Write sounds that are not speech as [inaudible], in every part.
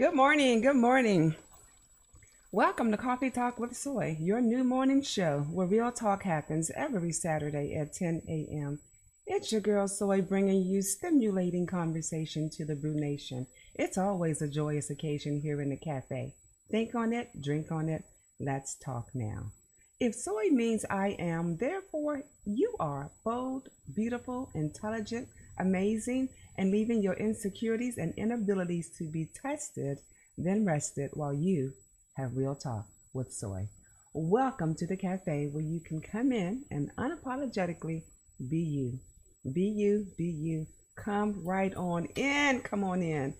Good morning, good morning. Welcome to Coffee Talk with Soy, your new morning show where real talk happens every Saturday at 10 a.m. It's your girl Soy bringing you stimulating conversation to the Brew Nation. It's always a joyous occasion here in the cafe. Think on it, drink on it, let's talk now. If soy means I am, therefore you are bold, beautiful, intelligent, amazing, and leaving your insecurities and inabilities to be tested, then rested while you have real talk with soy. Welcome to the cafe where you can come in and unapologetically be you. Be you, be you. Come right on in. Come on in.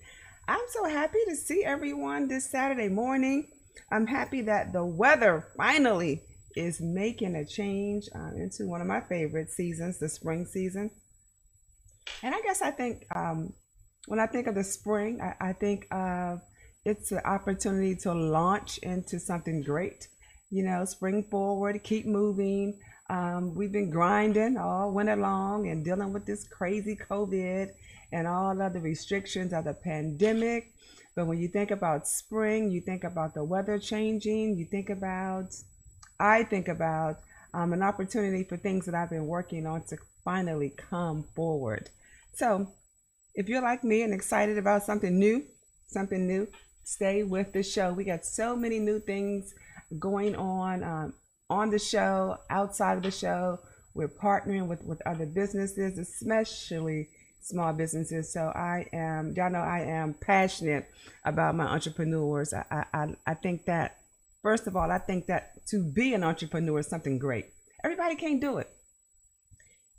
I'm so happy to see everyone this Saturday morning. I'm happy that the weather finally is making a change uh, into one of my favorite seasons, the spring season. And I guess I think um, when I think of the spring, I, I think of it's an opportunity to launch into something great. You know, spring forward, keep moving. Um, we've been grinding all winter long and dealing with this crazy COVID and all of the restrictions of the pandemic. But when you think about spring, you think about the weather changing, you think about, I think about um, an opportunity for things that I've been working on to finally come forward. So if you're like me and excited about something new, something new, stay with the show. We got so many new things going on um, on the show, outside of the show. We're partnering with, with other businesses, especially small businesses. So I am, y'all know I am passionate about my entrepreneurs. I, I, I- I think that, first of all, I think that to be an entrepreneur is something great. Everybody can't do it.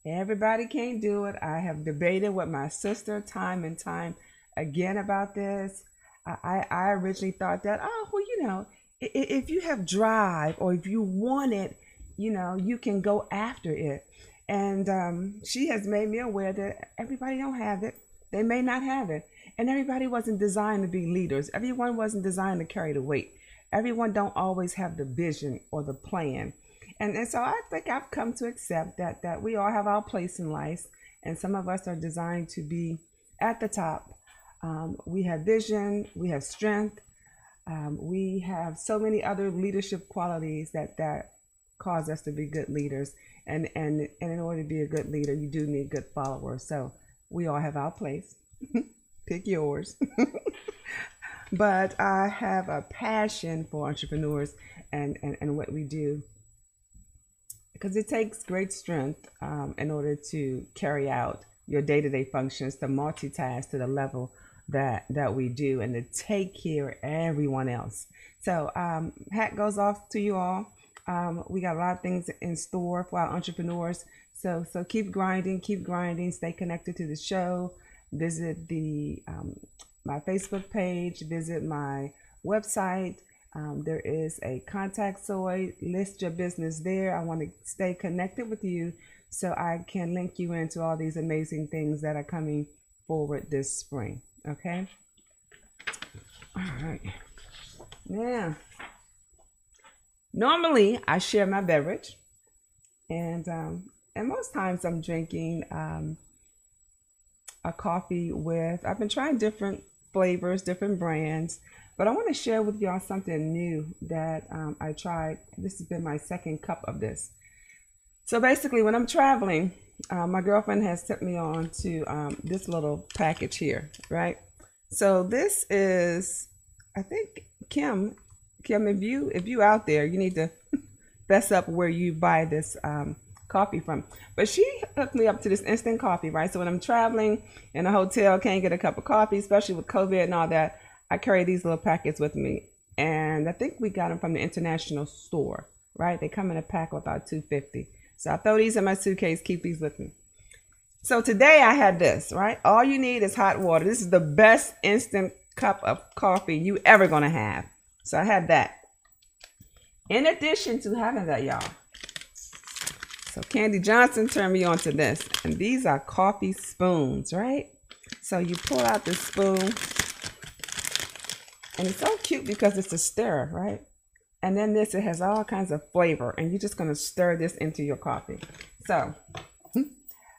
Everybody can't do it. I have debated with my sister time and time again about this. I, I originally thought that, oh, well, you know, if you have drive or if you want it, you know, you can go after it. And um, she has made me aware that everybody don't have it. They may not have it. And everybody wasn't designed to be leaders. Everyone wasn't designed to carry the weight. Everyone don't always have the vision or the plan. And, and so I think I've come to accept that that we all have our place in life, and some of us are designed to be at the top. Um, we have vision, we have strength, um, we have so many other leadership qualities that that cause us to be good leaders. And and and in order to be a good leader, you do need good followers. So we all have our place. [laughs] Pick yours. [laughs] but I have a passion for entrepreneurs and, and, and what we do because it takes great strength um, in order to carry out your day-to-day functions to multitask to the level that that we do and to take care of everyone else. So um, hat goes off to you all. Um, we got a lot of things in store for our entrepreneurs. So so keep grinding keep grinding stay connected to the show. Visit the um, my facebook page visit my website um, there is a contact soy. List your business there. I want to stay connected with you so I can link you into all these amazing things that are coming forward this spring. Okay. All right. Now, normally I share my beverage, and um, and most times I'm drinking um, a coffee with. I've been trying different flavors, different brands. But I want to share with y'all something new that um, I tried. This has been my second cup of this. So basically, when I'm traveling, uh, my girlfriend has sent me on to um, this little package here, right? So this is, I think Kim, Kim, if you if you out there, you need to [laughs] fess up where you buy this um, coffee from. But she hooked me up to this instant coffee, right? So when I'm traveling in a hotel, can't get a cup of coffee, especially with COVID and all that, I carry these little packets with me. And I think we got them from the international store, right? They come in a pack of about 250. So I throw these in my suitcase, keep these with me. So today I had this, right? All you need is hot water. This is the best instant cup of coffee you ever gonna have. So I had that. In addition to having that, y'all. So Candy Johnson turned me on to this. And these are coffee spoons, right? So you pull out the spoon. And it's so cute because it's a stirrer, right? And then this, it has all kinds of flavor. And you're just going to stir this into your coffee. So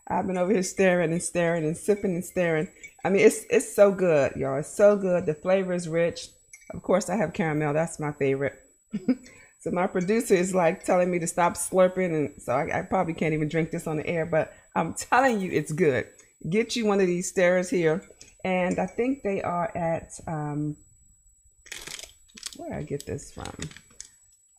I've been over here staring and staring and sipping and staring. I mean, it's it's so good, y'all. It's so good. The flavor is rich. Of course, I have caramel. That's my favorite. [laughs] so my producer is like telling me to stop slurping, and so I, I, probably can't even drink this on the air. But I'm telling you, it's good. Get you one of these stirrers here, and I think they are at um, where I get this from?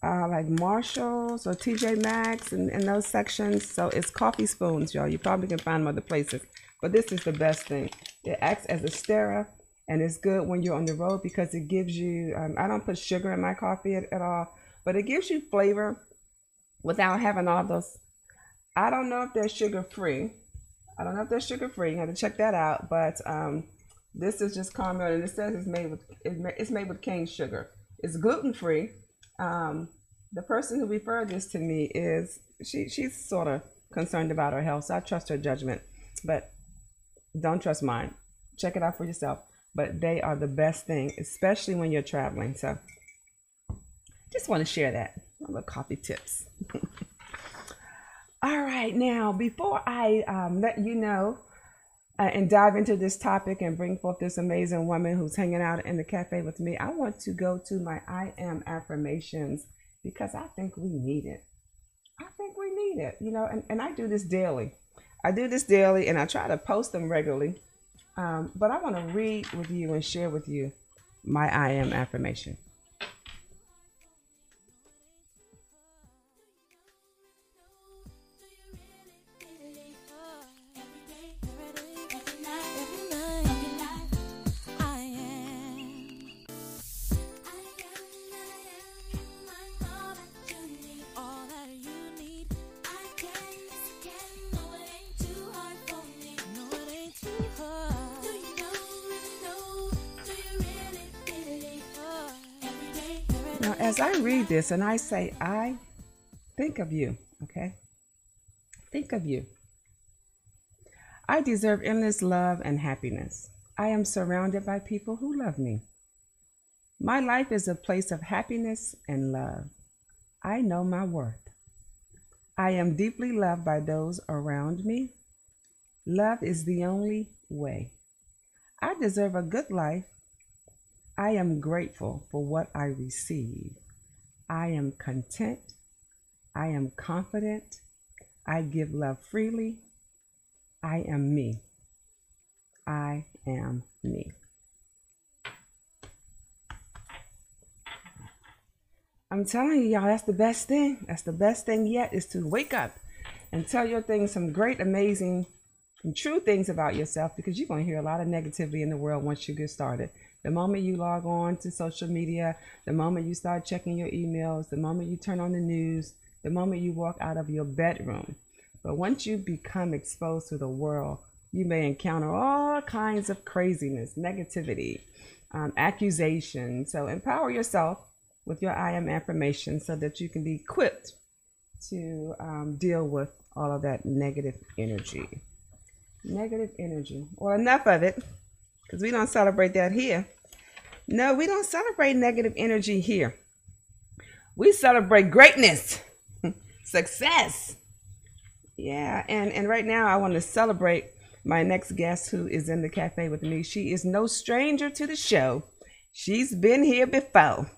uh, like Marshalls or TJ Maxx and, in those sections. So it's coffee spoons, y'all. You probably can find them other places. But this is the best thing. It acts as a stirrer and it's good when you're on the road because it gives you, um, I don't put sugar in my coffee at, at all, but it gives you flavor without having all those. I don't know if they're sugar free. I don't know if they're sugar free. You have to check that out. But um, this is just caramel and it says it's made with, it's made with cane sugar. It's gluten free um, the person who referred this to me is she she's sort of concerned about her health, so I trust her judgment, but don't trust mine. Check it out for yourself. But they are the best thing, especially when you're traveling. So just want to share that. Little coffee tips. [laughs] All right, now before I um, let you know uh, and dive into this topic and bring forth this amazing woman who's hanging out in the cafe with me, I want to go to my I am affirmations because I think we need it. I think we need it, you know, and, and I do this daily. I do this daily and I try to post them regularly. Um, but I want to read with you and share with you my I am affirmation. As I read this and I say, I think of you, okay? Think of you. I deserve endless love and happiness. I am surrounded by people who love me. My life is a place of happiness and love. I know my worth. I am deeply loved by those around me. Love is the only way. I deserve a good life I am grateful for what I receive. I am content. I am confident. I give love freely. I am me. I am me. I'm telling you, y'all, that's the best thing. That's the best thing yet is to wake up and tell your things some great, amazing, and true things about yourself because you're going to hear a lot of negativity in the world once you get started. The moment you log on to social media, the moment you start checking your emails, the moment you turn on the news, the moment you walk out of your bedroom. But once you become exposed to the world, you may encounter all kinds of craziness, negativity, um, accusation. So empower yourself with your I am affirmation so that you can be equipped to um, deal with all of that negative energy. Negative energy. Well, enough of it because we don't celebrate that here. No, we don't celebrate negative energy here. We celebrate greatness, [laughs] success. Yeah, and, and right now I want to celebrate my next guest who is in the cafe with me. She is no stranger to the show. She's been here before.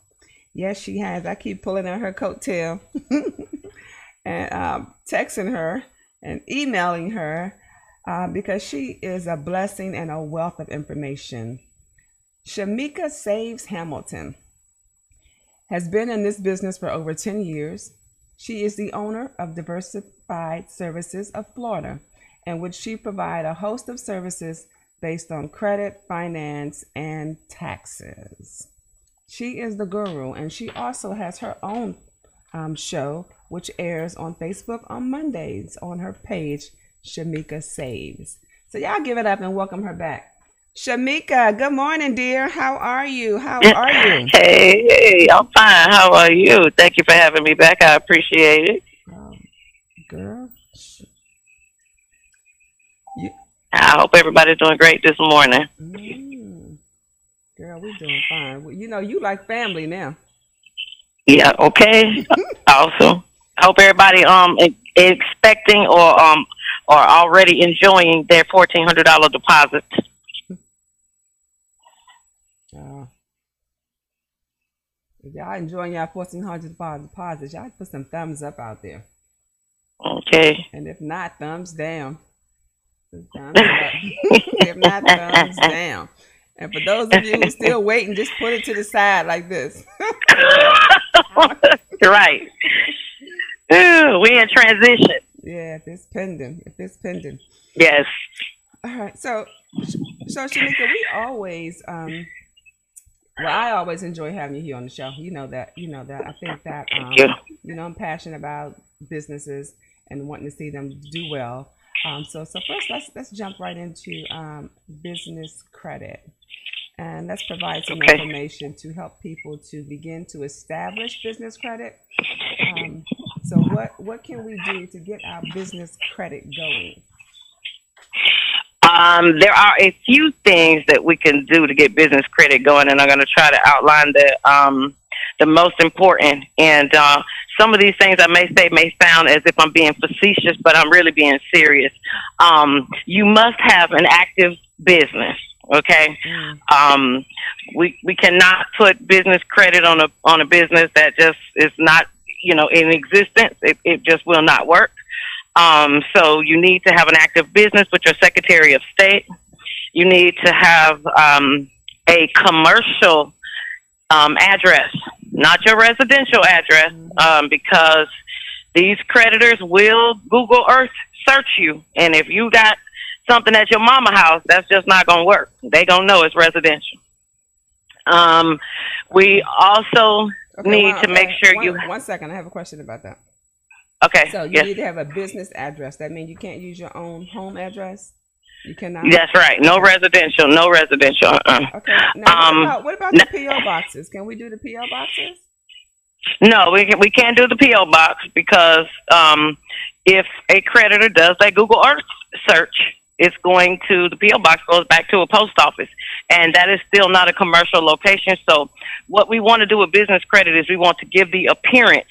Yes, she has. I keep pulling on her coattail [laughs] and um, texting her and emailing her uh, because she is a blessing and a wealth of information. Shamika Saves Hamilton has been in this business for over 10 years. She is the owner of Diversified Services of Florida, in which she provides a host of services based on credit, finance, and taxes. She is the guru, and she also has her own um, show, which airs on Facebook on Mondays on her page, Shamika Saves. So y'all give it up and welcome her back. Shamika, good morning, dear. How are you? How are you? [laughs] Hey, hey, I'm fine. How are you? Thank you for having me back. I appreciate it. Um, girl, you, I hope everybody's doing great this morning. mm, girl, we're doing fine. Well, you know, you like family now. Yeah, okay. [laughs] awesome. I hope everybody um expecting or um or already enjoying their fourteen hundred dollar deposit. Uh, if y'all enjoying y'all fourteen hundred deposits, y'all put some thumbs up out there, Okay. and if not, thumbs down. Thumbs up. [laughs] if not, thumbs down. And for those of you who still waiting, just put it to the side like this. [laughs] right. Ooh, we in transition. Yeah, if it's pending, if it's pending. Yes. All right, so so Shamika, we always um well I always enjoy having you here on the show. You know that you know that. I think that um Thank you. you know I'm passionate about businesses and wanting to see them do well. Um so so first let's let's jump right into um business credit. And let's provide some Okay. information to help people to begin to establish business credit. Um, so what what can we do to get our business credit going? Um, there are a few things that we can do to get business credit going, and I'm going to try to outline the um, the most important. And uh, some of these things I may say may sound as if I'm being facetious, but I'm really being serious. Um, you must have an active business. Okay, um, we we cannot put business credit on a on a business that just is not you know in existence. It, it just will not work. Um, so you need to have an active business with your Secretary of State. You need to have um, a commercial um, address, not your residential address, um, because these creditors will Google Earth search you, and if you got something at your mama house, that's just not going to work. They gonna know it's residential. Um, we also Okay, need well, to make sure one- you. One second, I have a question about that. Okay. So you yes. need to have a business address. That means you can't use your own home address. You cannot. That's right. No residential. No residential. Uh-uh. Okay. Now, Um, what about, what about the PO boxes? Can we do the PO boxes? No, we can, we can't do the PO box because um, if a creditor does that Google Earth search, it's going to the PO box goes back to a post office, and that is still not a commercial location. So, what we want to do with business credit is we want to give the appearance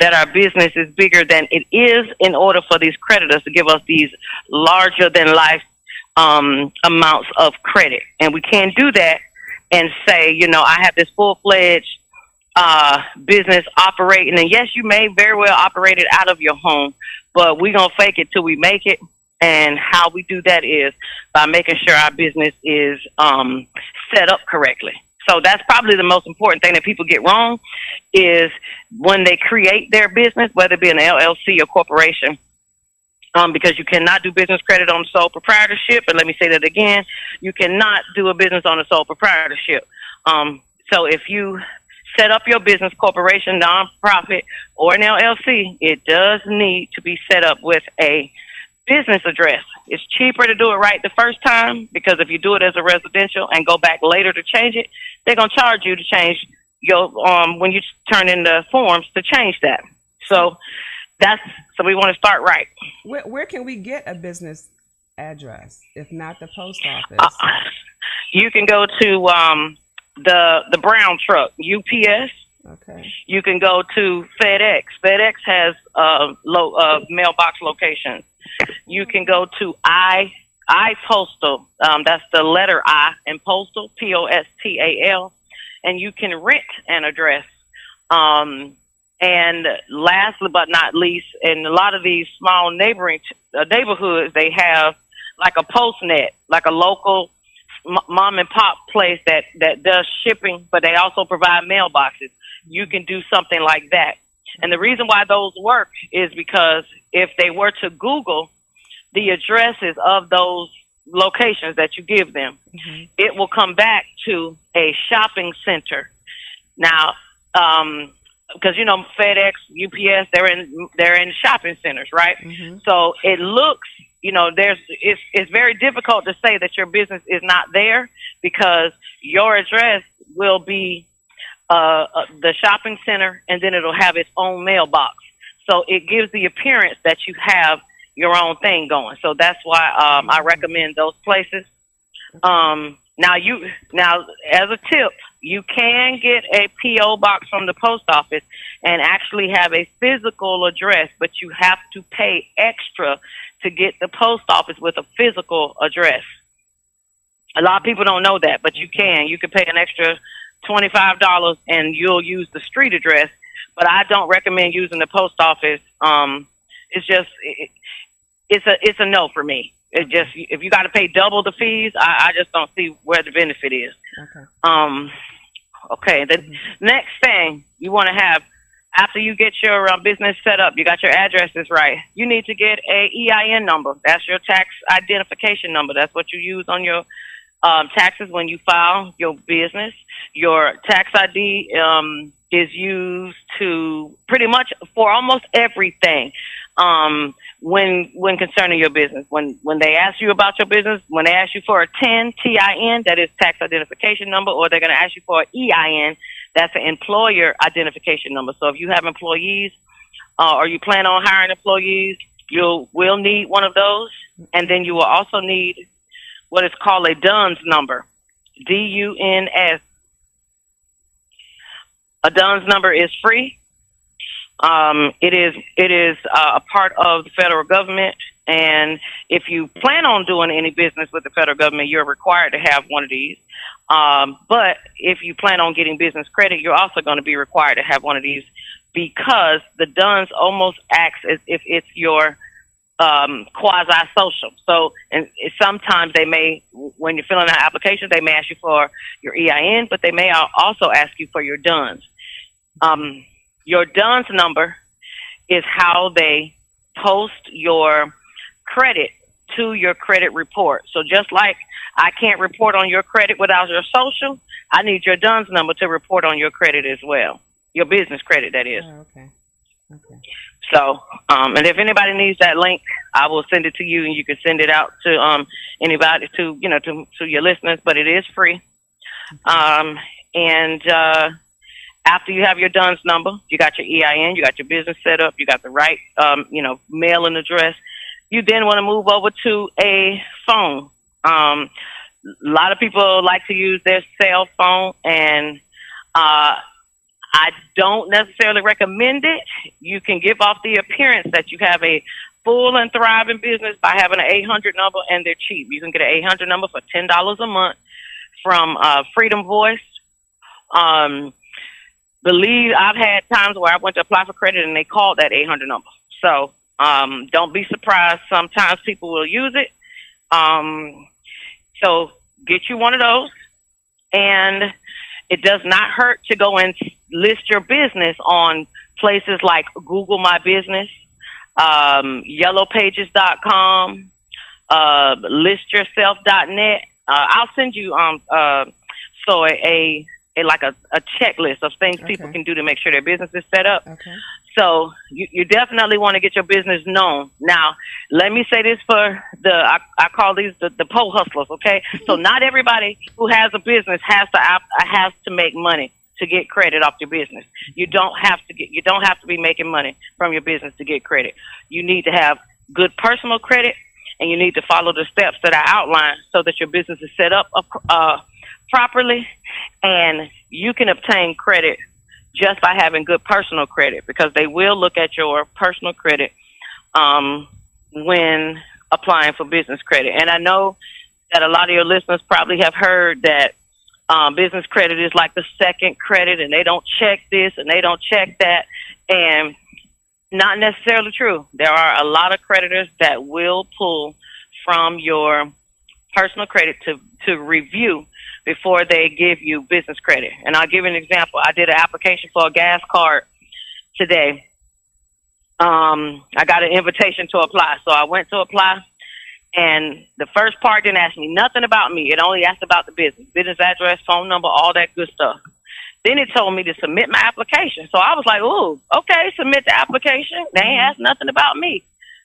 that our business is bigger than it is in order for these creditors to give us these larger than life um, amounts of credit, and we can't do that and say, you know, I have this full fledged uh, business operating. And yes, you may very well operate it out of your home, but we're to fake it till we make it. And how we do that is by making sure our business is um, set up correctly. So that's probably the most important thing that people get wrong is when they create their business, whether it be an LLC or corporation, um, because you cannot do business credit on sole proprietorship. And let me say that again, you cannot do a business on a sole proprietorship. Um, so if you set up your business corporation, nonprofit, or an LLC, it does need to be set up with a business address. It's cheaper to do it right the first time because if you do it as a residential and go back later to change it, they're gonna charge you to change your um when you turn in the forms to change that. So that's so we want to start right. Where, where can we get a business address if not the post office? Uh, [laughs] you can go to um the the brown truck UPS. Okay. You can go to FedEx. FedEx has uh, low, uh, mailbox locations. You can go to I I Postal. Um, that's the letter I and Postal P O S T A L, and you can rent an address. Um, And lastly but not least, in a lot of these small neighboring uh, neighborhoods, they have like a postnet, like a local m- mom and pop place that that does shipping, but they also provide mailboxes. You can do something like that. And the reason why those work is because if they were to Google the addresses of those locations that you give them, it will come back to a shopping center. Now, um, because you know FedEx, UPS, they're in they're in shopping centers, right? So it looks, you know, there's it's it's very difficult to say that your business is not there because your address will be uh, uh the shopping center, and then it'll have its own mailbox. So it gives the appearance that you have your own thing going. So that's why um, I recommend those places. Um, now you now as a tip, you can get a PO box from the post office and actually have a physical address, but you have to pay extra to get the post office with a physical address. A lot of people don't know that, but you can. You can pay an extra twenty five dollars and you'll use the street address. But I don't recommend using the post office. Um, it's just it, it's a it's a no for me. It just if you got to pay double the fees, I, I just don't see where the benefit is. Okay. Um, okay. The next thing you want to have after you get your uh, business set up, you got your addresses right. You need to get a EIN number. That's your tax identification number. That's what you use on your um, taxes when you file your business. Your tax ID um, is used to pretty much for almost everything. Um, when when concerning your business, when when they ask you about your business, when they ask you for a TIN, TIN, that is tax identification number, or they're going to ask you for an EIN, that's an employer identification number. So if you have employees, uh, or you plan on hiring employees, you will need one of those, and then you will also need what is called a DUNS number, D U N S. A DUNS number is free. Um, it is it is uh, a part of the federal government, and if you plan on doing any business with the federal government, you're required to have one of these. Um, but if you plan on getting business credit, you're also going to be required to have one of these because the DUNS almost acts as if it's your um, quasi social. So, and sometimes they may, when you're filling out applications, they may ask you for your EIN, but they may al- also ask you for your DUNS. Um, your DUNS number is how they post your credit to your credit report. So just like I can't report on your credit without your social, I need your DUNS number to report on your credit as well. Your business credit, that is. Oh, okay. Okay. So, um, and if anybody needs that link, I will send it to you, and you can send it out to um, anybody to you know to to your listeners. But it is free. Um, and uh, after you have your DUNS number, you got your EIN, you got your business set up, you got the right um, you know mailing address. You then want to move over to a phone. Um, a lot of people like to use their cell phone, and uh, I don't necessarily recommend it. You can give off the appearance that you have a full and thriving business by having an 800 number, and they're cheap. You can get an 800 number for ten dollars a month from uh, Freedom Voice. Um, believe I've had times where I went to apply for credit and they called that 800 number. So um, don't be surprised. Sometimes people will use it. Um, so get you one of those, and it does not hurt to go and list your business on places like Google My Business, um, YellowPages.com, uh, ListYourself.net. Uh, I'll send you um uh so a, a, like a, a checklist of things people can do to make sure their business is set up. Okay. So you, you definitely want to get your business known. Now, let me say this for the I, I call these the, the pole hustlers. Okay, so [laughs] not everybody who has a business has to has to make money to get credit off your business. You don't have to get you don't have to be making money from your business to get credit. You need to have good personal credit, and you need to follow the steps that I outlined so that your business is set up uh, properly, and you can obtain credit just by having good personal credit because they will look at your personal credit um, when applying for business credit. And I know that a lot of your listeners probably have heard that um, business credit is like the second credit, and they don't check this and they don't check that, and not necessarily true. There are a lot of creditors that will pull from your personal credit to to review before they give you business credit. And I'll give you an example. I did an application for a gas card today. Um, I got an invitation to apply, so I went to apply. And the first part didn't ask me nothing about me. It only asked about the business, business address, phone number, all that good stuff. Then it told me to submit my application. So I was like, "Ooh, okay, submit the application." They ain't asked nothing about me.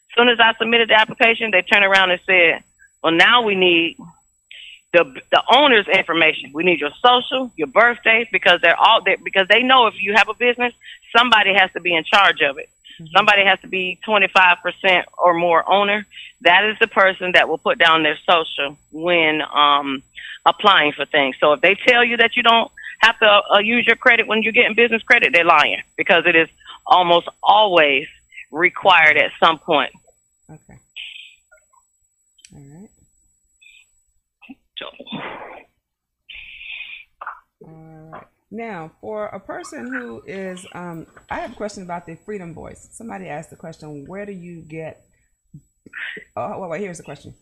As soon as I submitted the application, they turned around and said, "Well, now we need the the owner's information. We need your social, your birthday, because they're all there because they know if you have a business, somebody has to be in charge of it. Somebody has to be 25% or more owner. That is the person that will put down their social when um, applying for things. So if they tell you that you don't have to uh, use your credit when you're getting business credit, they're lying because it is almost always required at some point. Okay. All right. So, All right. Now, for a person who is, um, I have a question about the Freedom Voice. Somebody asked the question, where do you get? Oh, well, wait, here's the question.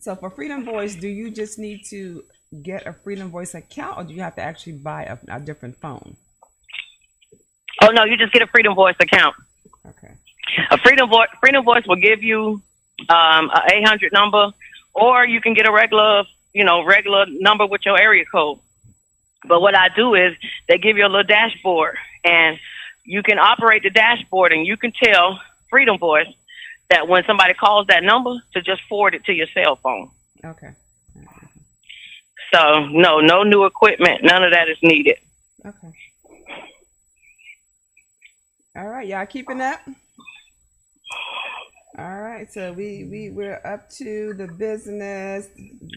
So, for Freedom Voice, do you just need to get a Freedom Voice account, or do you have to actually buy a, a different phone? oh no, you just get a Freedom Voice account. Okay. A Freedom Voice Freedom Voice will give you um, a 800 number, or you can get a regular, you know, regular number with your area code. But what I do is they give you a little dashboard, and you can operate the dashboard, and you can tell Freedom Voice that when somebody calls that number to just forward it to your cell phone. Okay. So no, no new equipment, none of that is needed. Okay. All right, y'all keeping up? All right, so we we we're up to the business,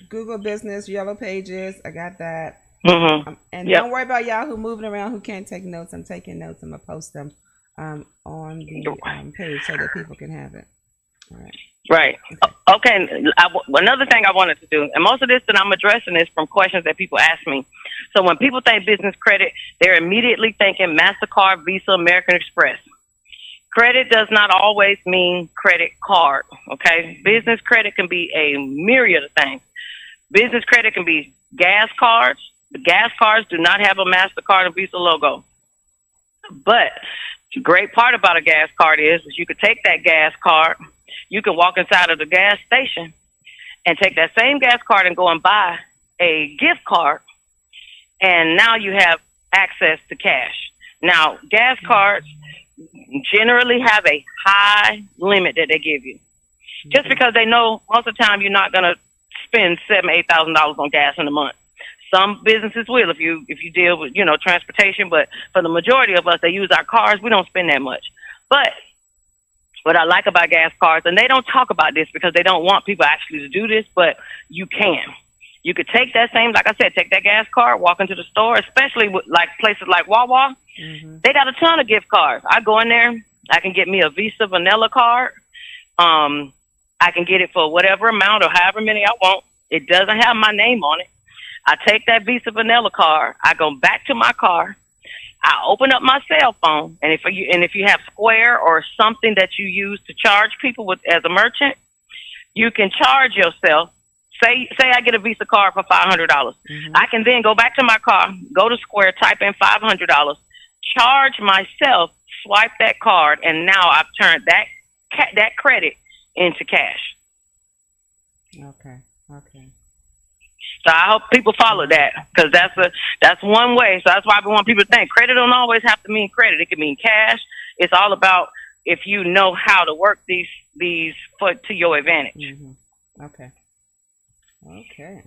Google Business, Yellow Pages. I got that. Hmm Um, and Yep. don't worry about y'all who moving around who can't take notes. I'm taking notes. I'm gonna post them um, on the um, page so that people can have it. All right. Right. Okay. I another thing I wanted to do, and most of this that I'm addressing is from questions that people ask me. So when people think business credit, they're immediately thinking Mastercard, Visa, American Express. Credit does not always mean credit card. Okay. Business credit can be a myriad of things. Business credit can be gas cards. The gas cards do not have a Mastercard or Visa logo. But the great part about a gas card is, is you could take that gas card you can walk inside of the gas station and take that same gas card and go and buy a gift card and now you have access to cash. Now, gas cards generally have a high limit that they give you. Just mm-hmm. because they know most of the time you're not gonna spend seven, eight thousand dollars on gas in a month. Some businesses will if you if you deal with, you know, transportation, but for the majority of us that use our cars, we don't spend that much. But what I like about gas cards, and they don't talk about this because they don't want people actually to do this, but you can. You could take that same, like I said, take that gas card, walk into the store, especially with like places like Wawa. They got a ton of gift cards. I go in there, I can get me a Visa Vanilla card. Um, I can get it for whatever amount or however many I want. It doesn't have my name on it. I take that Visa Vanilla card. I go back to my car. I open up my cell phone, and if you and if you have Square or something that you use to charge people with as a merchant, you can charge yourself. Say say I get a Visa card for five hundred dollars. Mm-hmm. I can then go back to my car, go to Square, type in five hundred dollars, charge myself, swipe that card, and now I've turned that ca- that credit into cash. Okay. So I hope people follow that because that's a that's one way. So that's why we want people to think credit don't always have to mean credit. It can mean cash. It's all about if you know how to work these these for to your advantage. hmm Okay. Okay.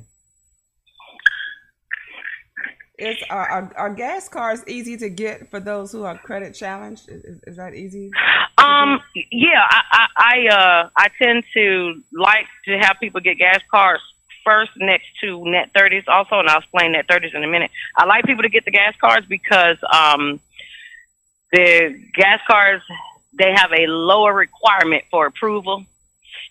Is are, are are gas cards easy to get for those who are credit challenged? Is, is- is that easy? Um, yeah, I, I, I, uh, I tend to like to have people get gas cards first next to net 30s also, and I'll explain net 30s in a minute. I like people to get the gas cards because, um, the gas cards, they have a lower requirement for approval.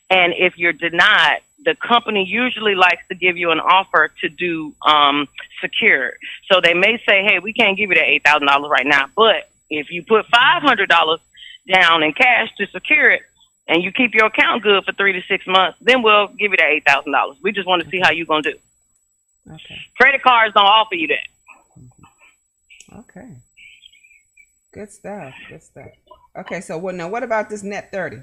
And if you're denied, the company usually likes to give you an offer to do um, secured. So they may say, "Hey, we can't give you that eight thousand dollars right now, but if you put five hundred dollars down in cash to secure it, and you keep your account good for three to six months, then we'll give you that eight thousand dollars. We just want to see how you're gonna do. Okay. Credit cards don't offer you that. Okay. Good stuff. Good stuff. Okay, so what now? What about this net thirty?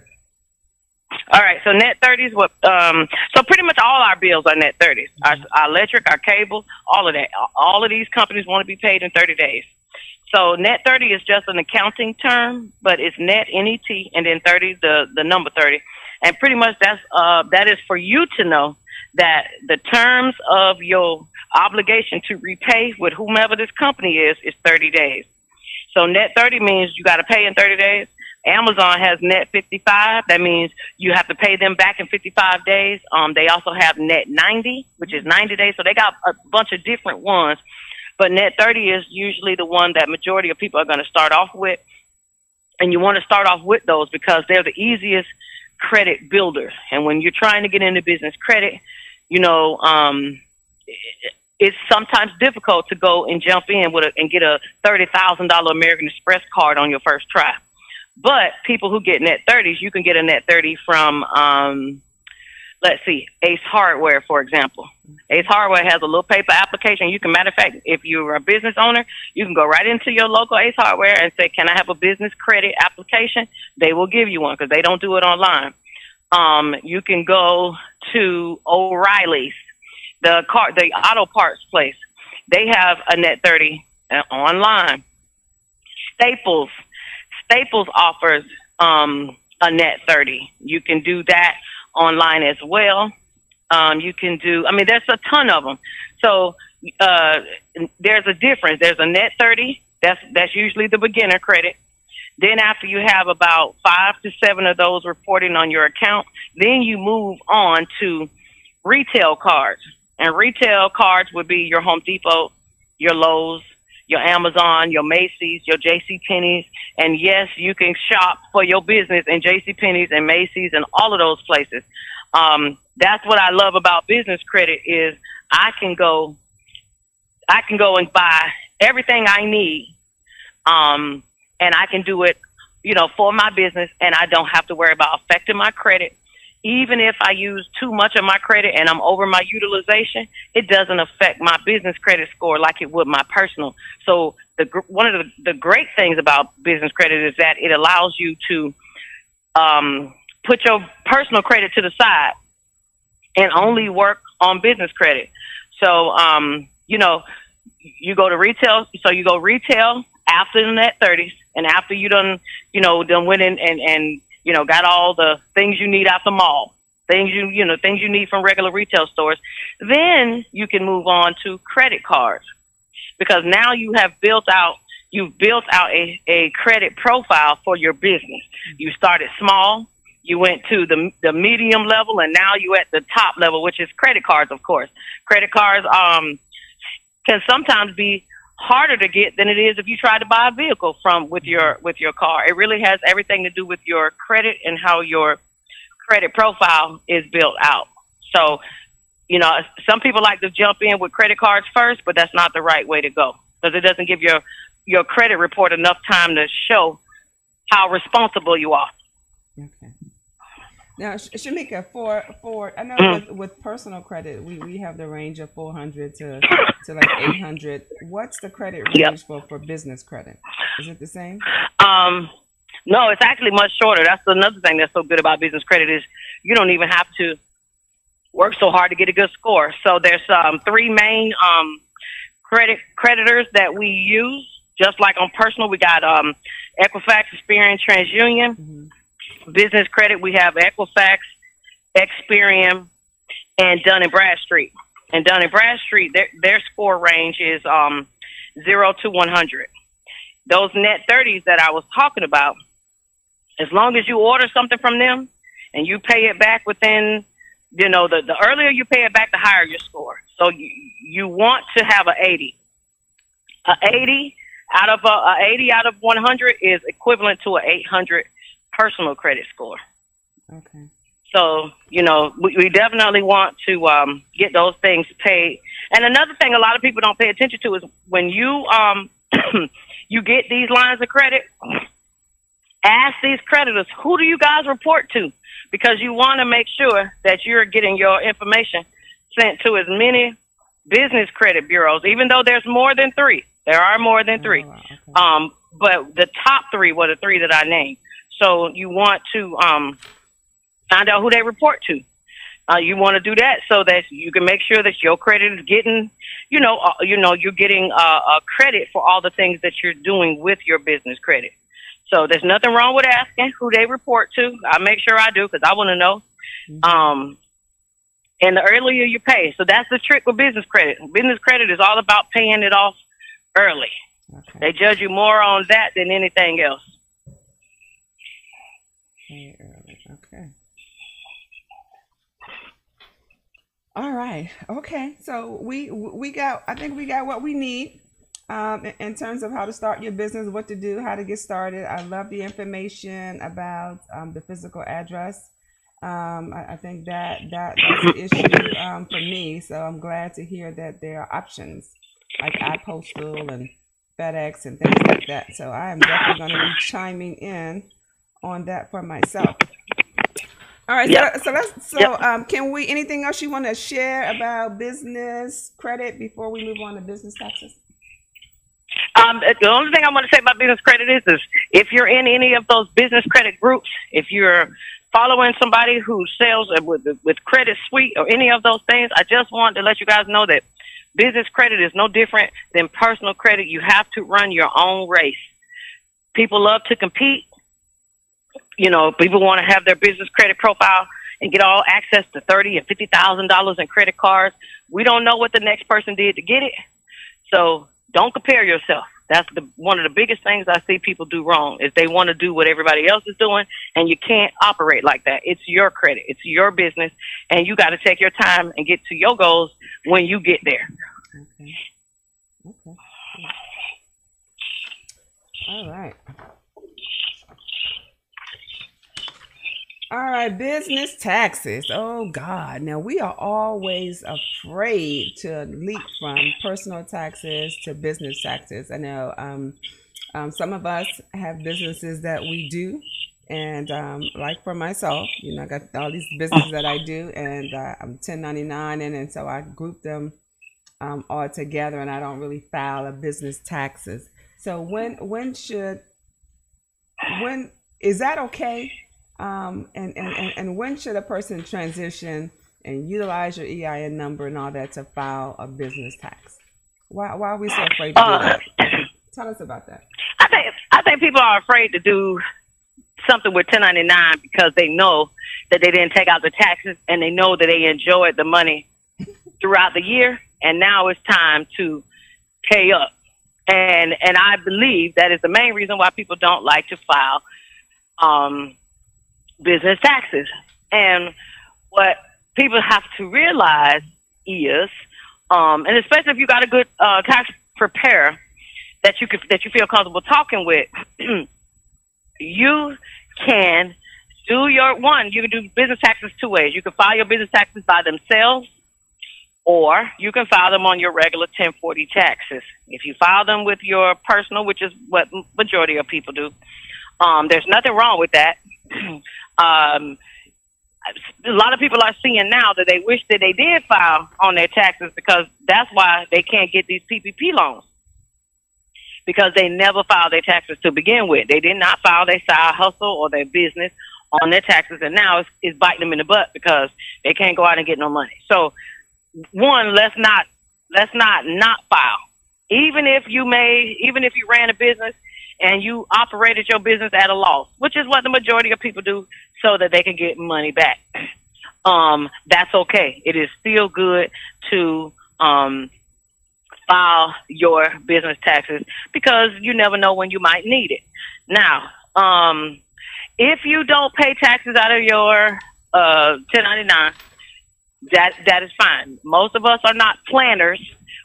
All right, so net thirties. What? Um, so pretty much all our bills are net 30s. Our, our electric, our cable, all of that. All of these companies want to be paid in thirty days. So net thirty is just an accounting term, but it's net N E T, and then thirty the the number thirty, and pretty much that's uh that is for you to know that the terms of your obligation to repay with whomever this company is is thirty days. So net 30 means you got to pay in 30 days. Amazon has net 55. That means you have to pay them back in 55 days. Um, they also have net 90, which is 90 days. So they got a bunch of different ones. But net 30 is usually the one that majority of people are going to start off with. And you want to start off with those because they're the easiest credit builder. And when you're trying to get into business credit, you know, um, it's sometimes difficult to go and jump in with a, and get a thirty thousand dollar American Express card on your first try. But people who get net thirties, you can get a net thirty from, um, let's see, Ace Hardware, for example. Ace Hardware has a little paper application. You can, matter of fact, if you're a business owner, you can go right into your local Ace Hardware and say, "Can I have a business credit application?" They will give you one because they don't do it online. Um, you can go to O'Reilly's the car, the auto parts place, they have a net 30 uh, online. Staples, Staples offers um, a net 30. You can do that online as well. Um, you can do, I mean, there's a ton of them. So uh, there's a difference. There's a net 30. That's that's usually the beginner credit. Then after you have about five to seven of those reporting on your account, then you move on to retail cards. And retail cards would be your Home Depot, your Lowe's, your Amazon, your Macy's, your J.C. Penney's, and yes, you can shop for your business in J.C. Penney's and Macy's and all of those places. Um, that's what I love about business credit is I can go, I can go and buy everything I need, um, and I can do it, you know, for my business, and I don't have to worry about affecting my credit even if I use too much of my credit and I'm over my utilization, it doesn't affect my business credit score like it would my personal. So the one of the, the great things about business credit is that it allows you to um, put your personal credit to the side and only work on business credit. So um, you know, you go to retail. So you go retail after the net thirties, and after you done, you know, done went in and and you know, got all the things you need out the mall, things you, you know, things you need from regular retail stores. Then you can move on to credit cards because now you have built out, you've built out a, a credit profile for your business. You started small. You went to the the medium level, and now you're at the top level, which is credit cards, of course. Credit cards um, can sometimes be harder to get than it is if you try to buy a vehicle from with mm-hmm. your with your car. It really has everything to do with your credit and how your credit profile is built out. So, you know, some people like to jump in with credit cards first, but that's not the right way to go because it doesn't give your your credit report enough time to show how responsible you are. Okay. Now, Shamika, for for I know mm. with, with, personal credit, we, we have the range of four hundred to to like eight hundred. What's the credit range yep. for for business credit? Is it the same? Um, no, it's actually much shorter. That's another thing that's so good about business credit is you don't even have to work so hard to get a good score. So there's um, three main um, credit creditors that we use. Just like on personal, we got um, Equifax, Experian, TransUnion. Mm-hmm business credit, we have Equifax, Experian, and Dun and Bradstreet. And Dun and Bradstreet, their their score range is um zero to one hundred. Those net thirties that I was talking about, as long as you order something from them and you pay it back within, you know, the, the earlier you pay it back, the higher your score. So you you want to have a eighty. A eighty out of a, a eighty out of one hundred is equivalent to a eight hundred personal credit score. Okay. So, you know, we, we definitely want to um, get those things paid. And another thing a lot of people don't pay attention to is when you um, [clears throat] you get these lines of credit, ask these creditors, who do you guys report to? Because you want to make sure that you're getting your information sent to as many business credit bureaus, even though there's more than three. There are more than three. Oh, okay. Um, but the top three were the three that I named. So you want to um, find out who they report to. Uh, you want to do that so that you can make sure that your credit is getting, you know, uh, you know, you're getting uh, uh, credit for all the things that you're doing with your business credit. So there's nothing wrong with asking who they report to. I make sure I do because I want to know. Um, and the earlier you pay, so that's the trick with business credit. Business credit is all about paying it off early. Okay. They judge you more on that than anything else. Early. Okay. All right. Okay. So we we got. I think we got what we need um, in- terms of how to start your business, what to do, how to get started. I love the information about um, the physical address. Um, I, I think that that that's an issue um, for me. So I'm glad to hear that there are options like iPostal and FedEx and things like that. So I am definitely going to be chiming in on that for myself. All right, Yep. so, so let's so Yep. um can we anything else you want to share about business credit before we move on to business taxes? Um, the only thing I want to say about business credit is, is if you're in any of those business credit groups, if you're following somebody who sells with with Credit Suite or any of those things, I just want to let you guys know that business credit is no different than personal credit. You have to run your own race. People love to compete. You know, people want to have their business credit profile and get all access to thirty and fifty thousand dollars in credit cards. We don't know what the next person did to get it, so don't compare yourself. That's the one of the biggest things I see people do wrong is they want to do what everybody else is doing, and you can't operate like that. It's your credit, it's your business, and you got to take your time and get to your goals when you get there. Okay. Okay. All right. All right, business taxes. Oh God. Now we are always afraid to leap from personal taxes to business taxes. I know um, um, some of us have businesses that we do, and um, like for myself, you know, I got all these businesses that I do, and uh, I'm 1099, and, and so I group them um, all together, and I don't really file a business taxes. So when when should when is that okay? Um, and, and, and, and when should a person transition and utilize your EIN number and all that to file a business tax? Why, why are we so afraid to do Uh, that? [clears throat] Tell us about that. I think I think people are afraid to do something with 1099 because they know that they didn't take out the taxes and they know that they enjoyed the money [laughs] throughout the year and now it's time to pay up. And and I believe that is the main reason why people don't like to file um, business taxes. And what people have to realize is, um, and especially if you got a good uh, tax preparer that you could that you feel comfortable talking with, [clears throat] you can do your one. You can do business taxes two ways. You can file your business taxes by themselves, or you can file them on your regular 1040 taxes. If you file them with your personal, which is what majority of people do, um, there's nothing wrong with that. [clears throat] um, a lot of people are seeing now that they wish that they did file on their taxes because that's why they can't get these PPP loans because they never filed their taxes to begin with. They did not file their side hustle or their business on their taxes, and now it's, it's biting them in the butt because they can't go out and get no money. So, one, let's not let's not not file. Even if you made, even if you ran a business and you operated your business at a loss, which is what the majority of people do, so that they can get money back. [clears throat] Um, that's okay. It is still good to um, file your business taxes because you never know when you might need it. Now, um, if you don't pay taxes out of your uh, 1099, that that is fine. Most of us are not planners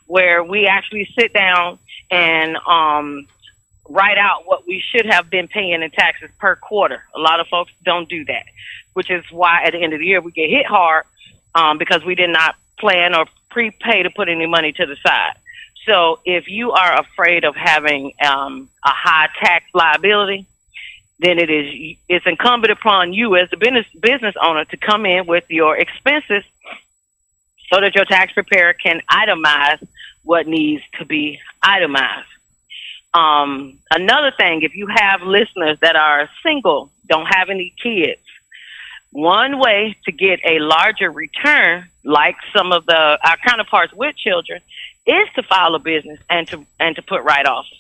where we actually sit down and um, write out what we should have been paying in taxes per quarter. A lot of folks don't do that, which is why at the end of the year we get hit hard um, because we did not plan or prepay to put any money to the side. So if you are afraid of having um, a high tax liability, then it is it's incumbent upon you as the business business owner to come in with your expenses so that your tax preparer can itemize what needs to be itemized. Um, another thing, if you have listeners that are single, don't have any kids, one way to get a larger return, like some of the our counterparts with children, is to file a business and to and to put write offs.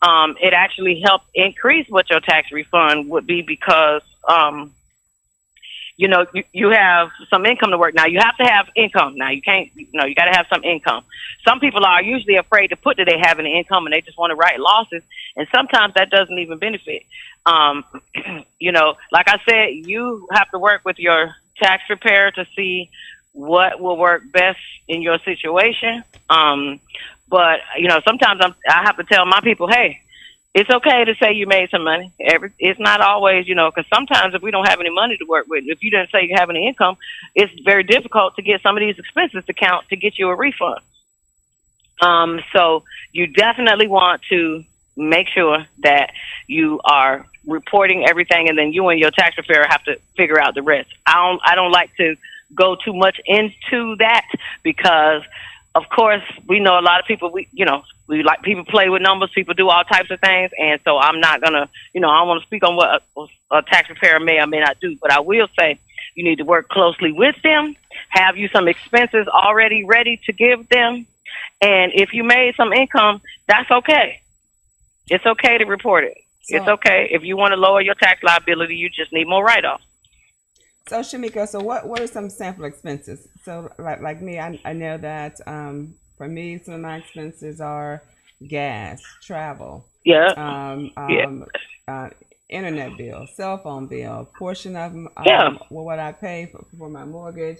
Um, it actually helps increase what your tax refund would be because um, you know, you, you have some income to work. Now you have to have income. Now you can't, you know, you got to have some income. Some people are usually afraid to put that they have any income and they just want to write losses. And sometimes that doesn't even benefit. Um, [clears throat] you know, like I said, you have to work with your tax preparer to see what will work best in your situation. Um, but you know, sometimes I'm, I have to tell my people, hey, it's okay to say you made some money. Every, it's not always, you know, because sometimes if we don't have any money to work with, if you didn't say you have any income, it's very difficult to get some of these expenses to count to get you a refund. Um, so you definitely want to make sure that you are reporting everything, and then you and your tax preparer have to figure out the rest. I don't, I don't like to go too much into that because of course, we know a lot of people. We, you know, we like people play with numbers. People do all types of things, and so I'm not gonna, you know, I want to speak on what a, a tax preparer may or may not do. But I will say, you need to work closely with them. Have you some expenses already ready to give them, and if you made some income, that's okay. It's okay to report it. So, it's okay if you want to lower your tax liability. You just need more write-offs. So Shamika, so what what are some sample expenses? So like like me, I, I know that um, for me, some of my expenses are gas, travel, yeah, um, um, yeah. Uh, internet bill, cell phone bill, portion of um, yeah. what I pay for, for my mortgage,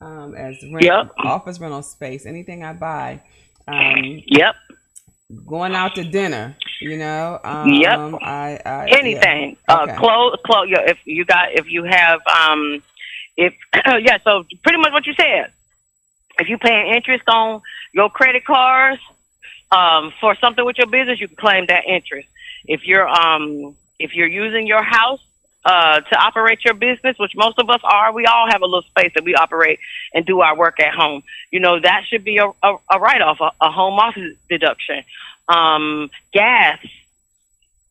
um, as rent, yep. office rental space, anything I buy. Um, yep. Going out to dinner, you know. Um, yep. I, I anything. Yeah. Uh, okay. clothes, clothes. Yeah, if you got, if you have, um, if [clears throat] yeah. So pretty much what you said. If you paying interest on your credit cards um, for something with your business, you can claim that interest. If you're um, if you're using your house uh, to operate your business, which most of us are, we all have a little space that we operate and do our work at home. You know that should be a, a, a write off, a, a home office deduction. Um, gas,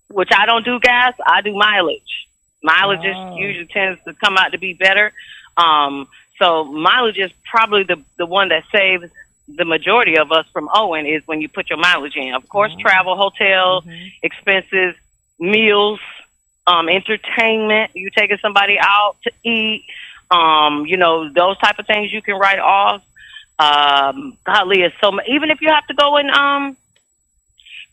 which I don't do gas, I do mileage. Mileage oh. usually tends to come out to be better. Um, so mileage is probably the the one that saves the majority of us from Owen is when you put your mileage in. Of course, mm-hmm. travel, hotel mm-hmm. expenses, meals, um, entertainment. You taking somebody out to eat. Um, you know those type of things you can write off. Um, golly, it's so even if you have to go and um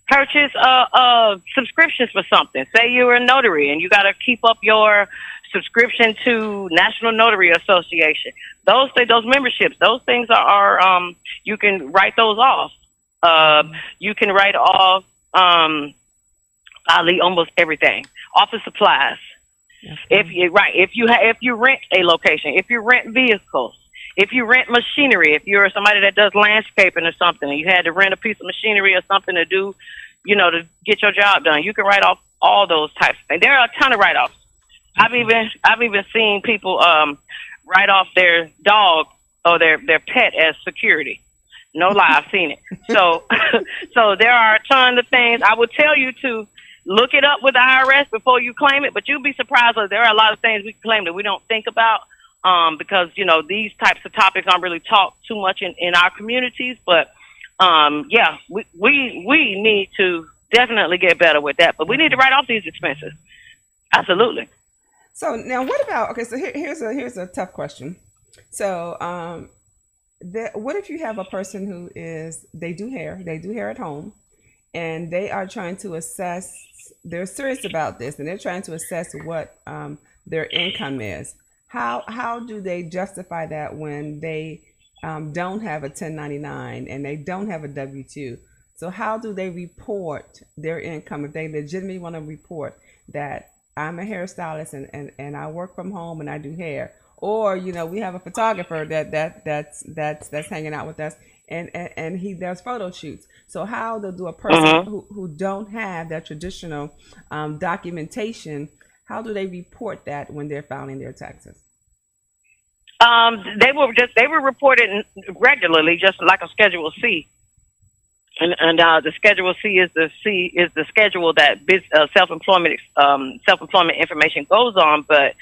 purchase uh, uh subscriptions for something. Say you're a notary and you got to keep up your subscription to National Notary Association. Those those memberships, those things are, are um, you can write those off. Uh, you can write off um, Ali almost everything. Office supplies. If you right, if you ha- if you rent a location, if you rent vehicles, if you rent machinery, if you're somebody that does landscaping or something, and you had to rent a piece of machinery or something to do, you know, to get your job done, you can write off all those types of things. There are a ton of write offs. I've even I've even seen people um, write off their dog or their their pet as security. No lie, I've seen it. So [laughs] so there are a ton of things. I would tell you to look it up with the IRS before you claim it, but you'll be surprised that there are a lot of things we claim that we don't think about. Um, because you know these types of topics aren't really talked too much in, in our communities, but um, yeah, we, we we need to definitely get better with that. But we need to write off these expenses. Absolutely. So now, what about? Okay, so here, here's a here's a tough question. So, um, the, what if you have a person who is they do hair, they do hair at home, and they are trying to assess. They're serious about this, and they're trying to assess what um, their income is. How how do they justify that when they um, don't have a 1099 and they don't have a W two? So how do they report their income if they legitimately want to report that I'm a hairstylist and, and, and I work from home and I do hair? Or, you know, we have a photographer that, that that's that's that's hanging out with us and, and, and he does photo shoots. So how do, do a person Mhm. who, who don't have that traditional um, documentation, how do they report that when they're filing their taxes? Um, they were just they were reported regularly, just like a Schedule C. And, and uh, the Schedule C is the C is the schedule that bus- uh, self employment um, self employment information goes on. But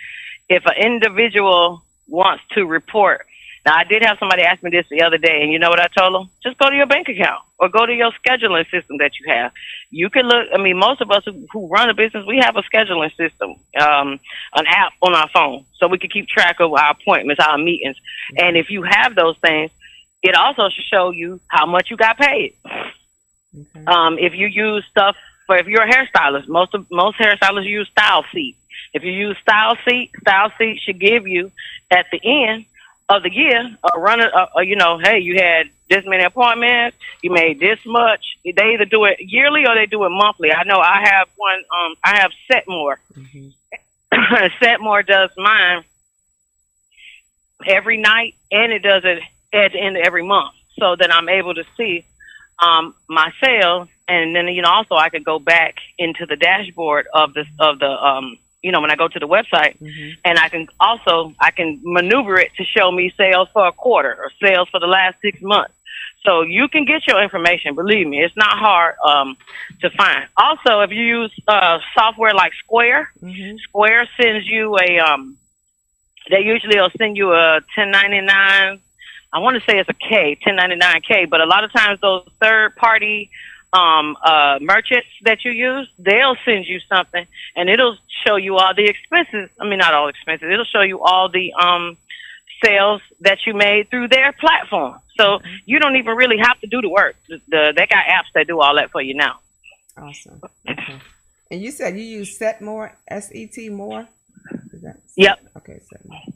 if an individual wants to report, now I did have somebody ask me this the other day, and you know what I told them? Just go to your bank account or go to your scheduling system that you have. You can look. I mean, most of us who, who run a business, we have a scheduling system, um, an app on our phone, so we can keep track of our appointments, our meetings. And if you have those things, it also should show you how much you got paid. Okay. Um, if you use stuff for if you're a hairstylist, most of most hairstylists use StyleSeat. If you use StyleSeat, Style Seat should give you at the end of the year a run. A, a, you know, hey, you had this many appointments, you made this much. They either do it yearly or they do it monthly. I know I have one. Um, I have Setmore. [coughs] Setmore does mine every night, and it does it at the end of every month, so that I'm able to see um, my sales, and then you know also I could go back into the dashboard of the of the um, you know when I go to the website, and I can also I can maneuver it to show me sales for a quarter or sales for the last six months. So you can get your information. Believe me, it's not hard um, to find. Also, if you use uh, software like Square, Square sends you a um, they usually will send you a 1099 I want to say it's a K, 1099K, but a lot of times those third party um, uh, merchants that you use, they'll send you something and it'll show you all the expenses. I mean, not all expenses. It'll show you all the um, sales that you made through their platform. So you don't even really have to do the work. The, the, they got apps that do all that for you now. Awesome. Okay. And you said you use Setmore, S E T more? That Yep. Okay, Setmore.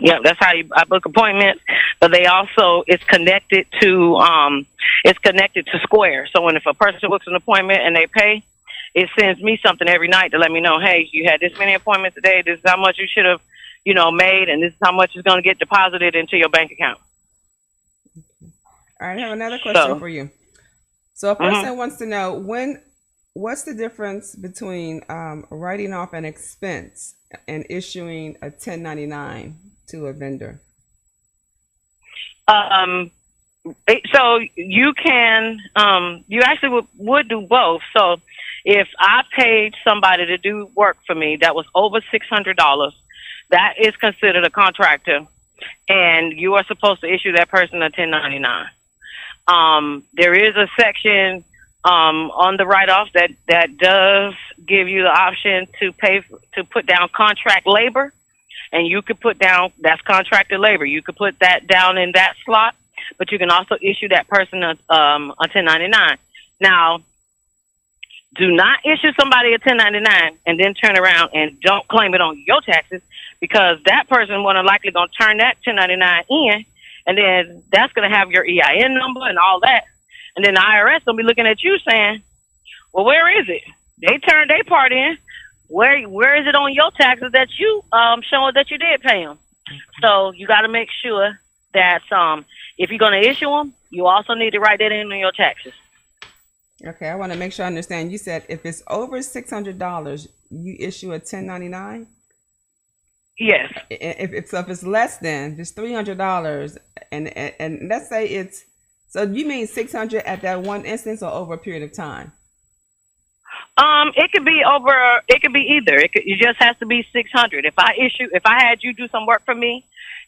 Yeah, that's how you, I book appointments. But they also it's connected to um it's connected to Square. So when if a person books an appointment and they pay, it sends me something every night to let me know, hey, you had this many appointments today. This is how much you should have, you know, made, and this is how much is going to get deposited into your bank account. All right, I have another question So- for you. So a person wants to know when what's the difference between um, writing off an expense and issuing a 1099 to a vendor? Um, so you can, um, you actually would, would do both. So if I paid somebody to do work for me that was over $600, that is considered a contractor and you are supposed to issue that person a 1099. Um, there is a section, um, on the write-off that, that does give you the option to pay, to put down contract labor and you could put down that's contracted labor. You could put that down in that slot, but you can also issue that person a um a 1099. Now, do not issue somebody a 1099 and then turn around and don't claim it on your taxes because that person more than likely going to turn that 1099 in and then that's going to have your EIN number and all that. And then the IRS going to be looking at you saying, well, where is it? They turned their part in. Where where is it on your taxes that you um showing that you did pay them? So you got to make sure that um if you're going to issue them, you also need to write that in on your taxes. Okay, I want to make sure I understand. You said if it's over $600, you issue a 1099? Yes. if, if so if it's less than just three hundred dollars and, and and let's say it's so you mean six hundred at that one instance or over a period of time Um, it could be over. It could be either. It, could, it just has to be six hundred. If I issue, if I had you do some work for me,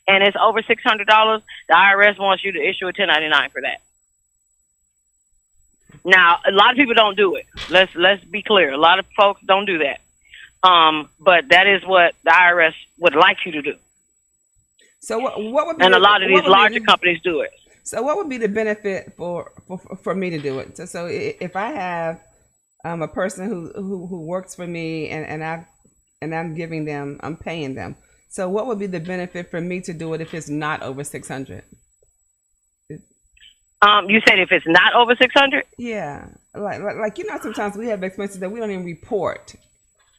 and it's over six hundred dollars, the IRS wants you to issue a ten ninety nine for that. Now, a lot of people don't do it. Let's let's be clear. A lot of folks don't do that. Um, but that is what the IRS would like you to do, so what, what would be and a lot of these would be larger companies do it. So what would be the benefit for for, for me to do it? So, so if i have um, a person who, who who works for me and and i and i'm giving them i'm paying them. So what would be the benefit for me to do it if it's not over 600 Um, you said if it's not over six hundred. Yeah, like, like like you know, sometimes we have expenses that we don't even report,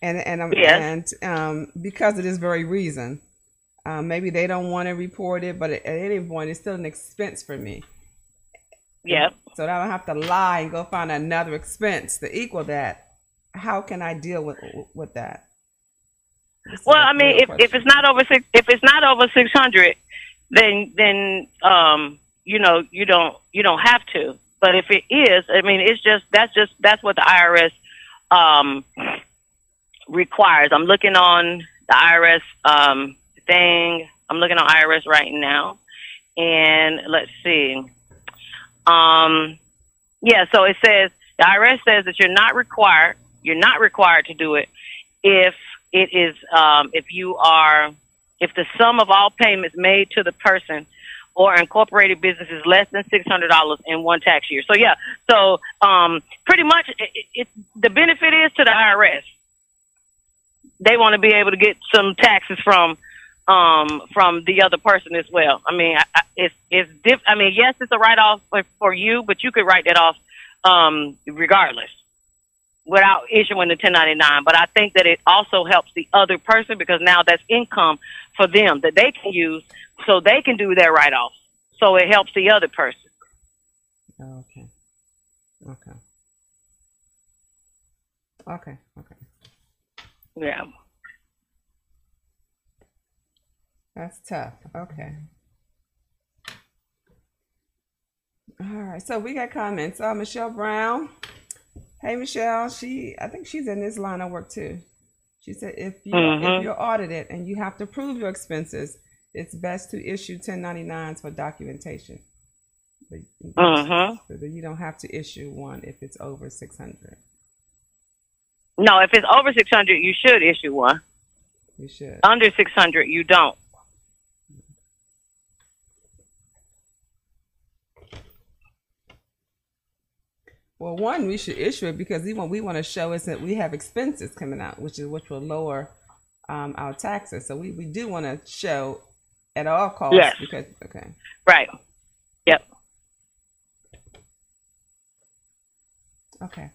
and and um, Yes. and um, because of this very reason, um, maybe they don't want to report it, but at any point, it's still an expense for me. Yeah. So that I don't have to lie and go find another expense to equal that. How can I deal with with that? Well, I mean, if if it's not over six, if it's not over six hundred, then then um, you know, you don't you don't have to. But if it is, I mean, it's just that's just that's what the IRS um requires. I'm looking on the IRS um I'm looking on IRS right now, and let's see. Um, yeah, so it says the IRS says that you're not required. You're not required to do it if it is um, if you are if the sum of all payments made to the person or incorporated business is less than six hundred dollars in one tax year. So yeah, so um, pretty much it, it, the benefit is to the IRS. They want to be able to get some taxes from um, from the other person as well. I mean, I, I, it's it's diff- I mean, yes, it's a write off for, for you, but you could write that off um, regardless without issuing the 1099. But I think that it also helps the other person because now that's income for them that they can use so they can do their write off. So it helps the other person. Okay. Okay. Okay. Okay. Yeah. That's tough. Okay. All right. So we got comments. Uh, Michelle Brown. Hey, Michelle. She, I think she's in this line of work too. She said if you Mhm. if you're audited and you have to prove your expenses, it's best to issue 1099s for documentation. But, but you don't have to issue one if it's over 600. No, if it's over 600, you should issue one. You should. Under 600, you don't. Well, one, we should issue it because even we want to show us that we have expenses coming out, which is which will lower um, our taxes. So we, we do want to show at all costs Yes. because okay, Right. Yep. okay,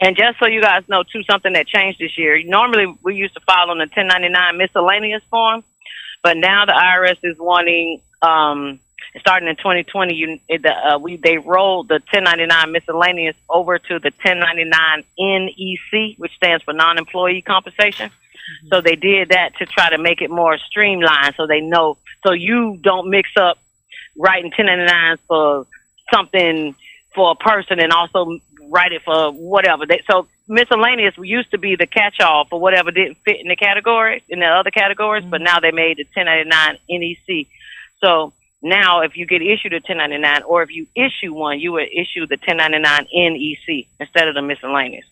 And just so you guys know, too, something that changed this year. Normally, we used to file on the 1099 miscellaneous form, but now the IRS is wanting, um, starting in 2020, you, the, uh, we they rolled the 1099 miscellaneous over to the 1099 NEC, which stands for non-employee compensation. So they did that to try to make it more streamlined, so they know, so you don't mix up writing 1099s for something for a person and also write it for whatever. They, so miscellaneous used to be the catch-all for whatever didn't fit in the category in the other categories, but now they made the 1099 NEC. So now, if you get issued a 1099, or if you issue one, you would issue the 1099 NEC instead of the miscellaneous.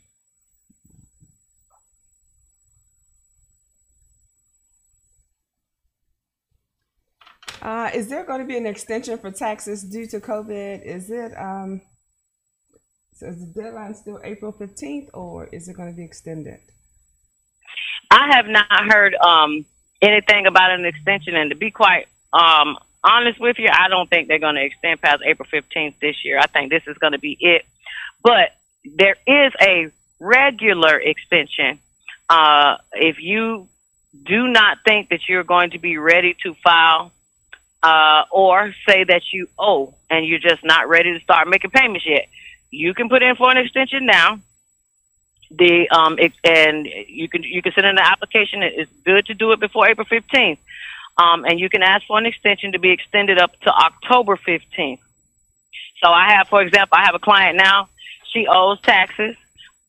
Uh, is there going to be an extension for taxes due to COVID? Is it um, so is the deadline still April fifteenth, or is it going to be extended? I have not heard um, anything about an extension, and to be quite um, honest with you, I don't think they're going to extend past April 15th this year. I think this is going to be it. But there is a regular extension. Uh, if you do not think that you're going to be ready to file, uh, or say that you owe and you're just not ready to start making payments yet, you can put in for an extension now the um it, and you can you can send in an application. It's good to do it before April fifteenth, um, and you can ask for an extension to be extended up to October fifteenth. So I have, for example, I have a client now. She owes taxes,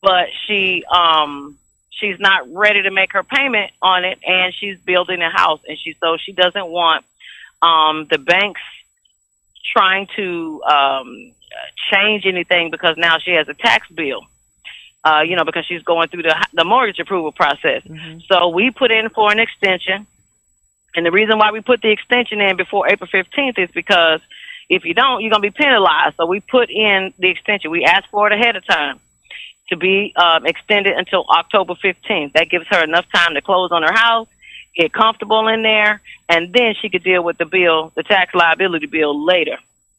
but she um she's not ready to make her payment on it, and she's building a house, and she so she doesn't want um the banks trying to um change anything because now she has a tax bill uh, you know, because she's going through the the mortgage approval process. So we put in for an extension, and the reason why we put the extension in before April fifteenth is because if you don't, you're gonna be penalized. So we put in the extension. We asked for it ahead of time to be um, extended until October fifteenth. That gives her enough time to close on her house, get comfortable in there, and then she could deal with the bill, the tax liability bill later.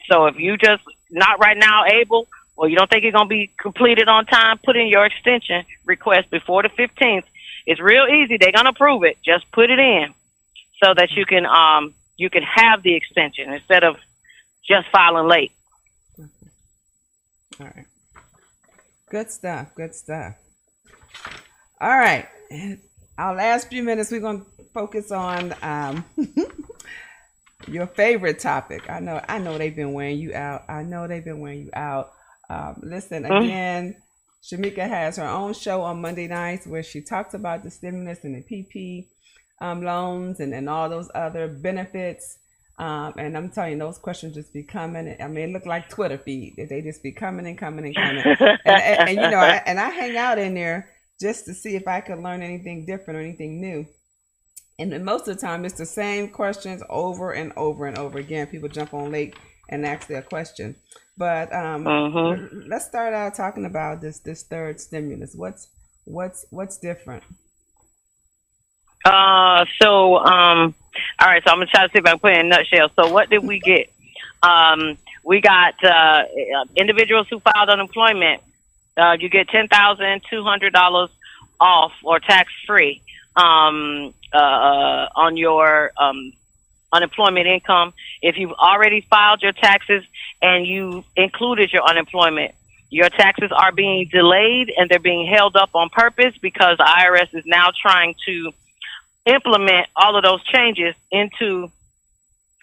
So if you just not right now able, or you don't think it's gonna be completed on time, put in your extension request before the 15th. It's real easy. They're gonna approve it. Just put it in so that you can um you can have the extension instead of just filing late. All right. Good stuff. Good stuff. All right. Our last few minutes, we're going to focus on um, [laughs] your favorite topic. I know. I know they've been wearing you out. I know they've been wearing you out. Um, listen again. Shamika has her own show on Monday nights where she talks about the stimulus and the PP um, loans and, and all those other benefits. Um, and I'm telling you, those questions just be coming. I mean, it look like Twitter feed. They just be coming and coming and coming. [laughs] and, and, and, you know, I, and I hang out in there just to see if I could learn anything different or anything new. And most of the time, it's the same questions over and over and over again. People jump on late and ask their question. But um, Mhm. let's start out talking about this this third stimulus. What's what's what's different? Uh, so um, all right. So I'm gonna try to see if I can put it in a nutshell. So what did we get? Um, we got uh, individuals who filed unemployment. Uh, you get ten thousand two hundred dollars off or tax free um, uh, on your um, unemployment income. If you've already filed your taxes and you included your unemployment, your taxes are being delayed and they're being held up on purpose because the IRS is now trying to implement all of those changes into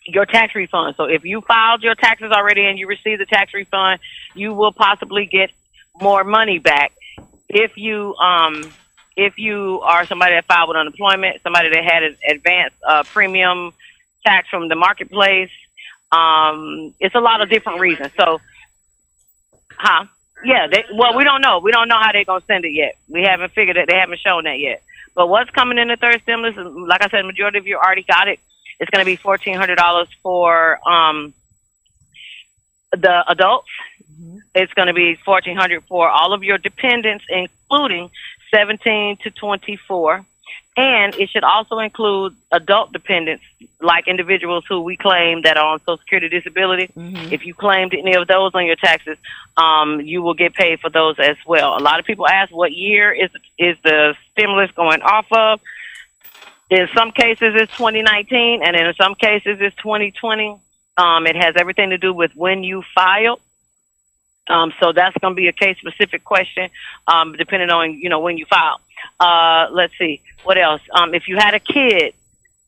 your tax refund. So if you filed your taxes already and you received the tax refund, you will possibly get more money back if you um if you are somebody that filed with unemployment, somebody that had an advanced uh, premium tax from the marketplace. Um, it's a lot of different reasons. So, huh? Yeah. They, well, we don't know. We don't know how they're gonna send it yet. We haven't figured it. They haven't shown that yet. But what's coming in the third stimulus? Like I said, majority of you already got it. It's going to be fourteen hundred dollars for um, the adults. It's going to be fourteen hundred for all of your dependents, including seventeen to twenty-four, and it should also include adult dependents, like individuals who we claim that are on Social Security disability. If you claimed any of those on your taxes, um, you will get paid for those as well. A lot of people ask, what year is is the stimulus going off of? In some cases, it's 2019, and in some cases, it's 2020. Um, it has everything to do with when you filed. Um, so that's going to be a case specific question, um, depending on you know when you file. Uh, let's see what else. Um, if you had a kid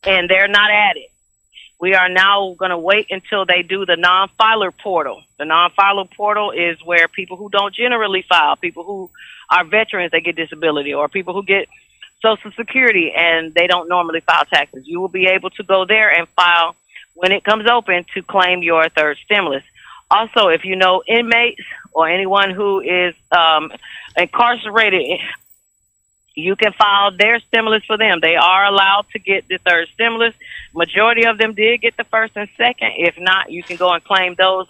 and they're not at it, we are now going to wait until they do the non-filer portal. The non-filer portal is where people who don't generally file, people who are veterans they get disability, or people who get Social Security and they don't normally file taxes. You will be able to go there and file when it comes open to claim your third stimulus. Also, if you know inmates or anyone who is um, incarcerated, you can file their stimulus for them. They are allowed to get the third stimulus. Majority of them did get the first and second. If not, you can go and claim those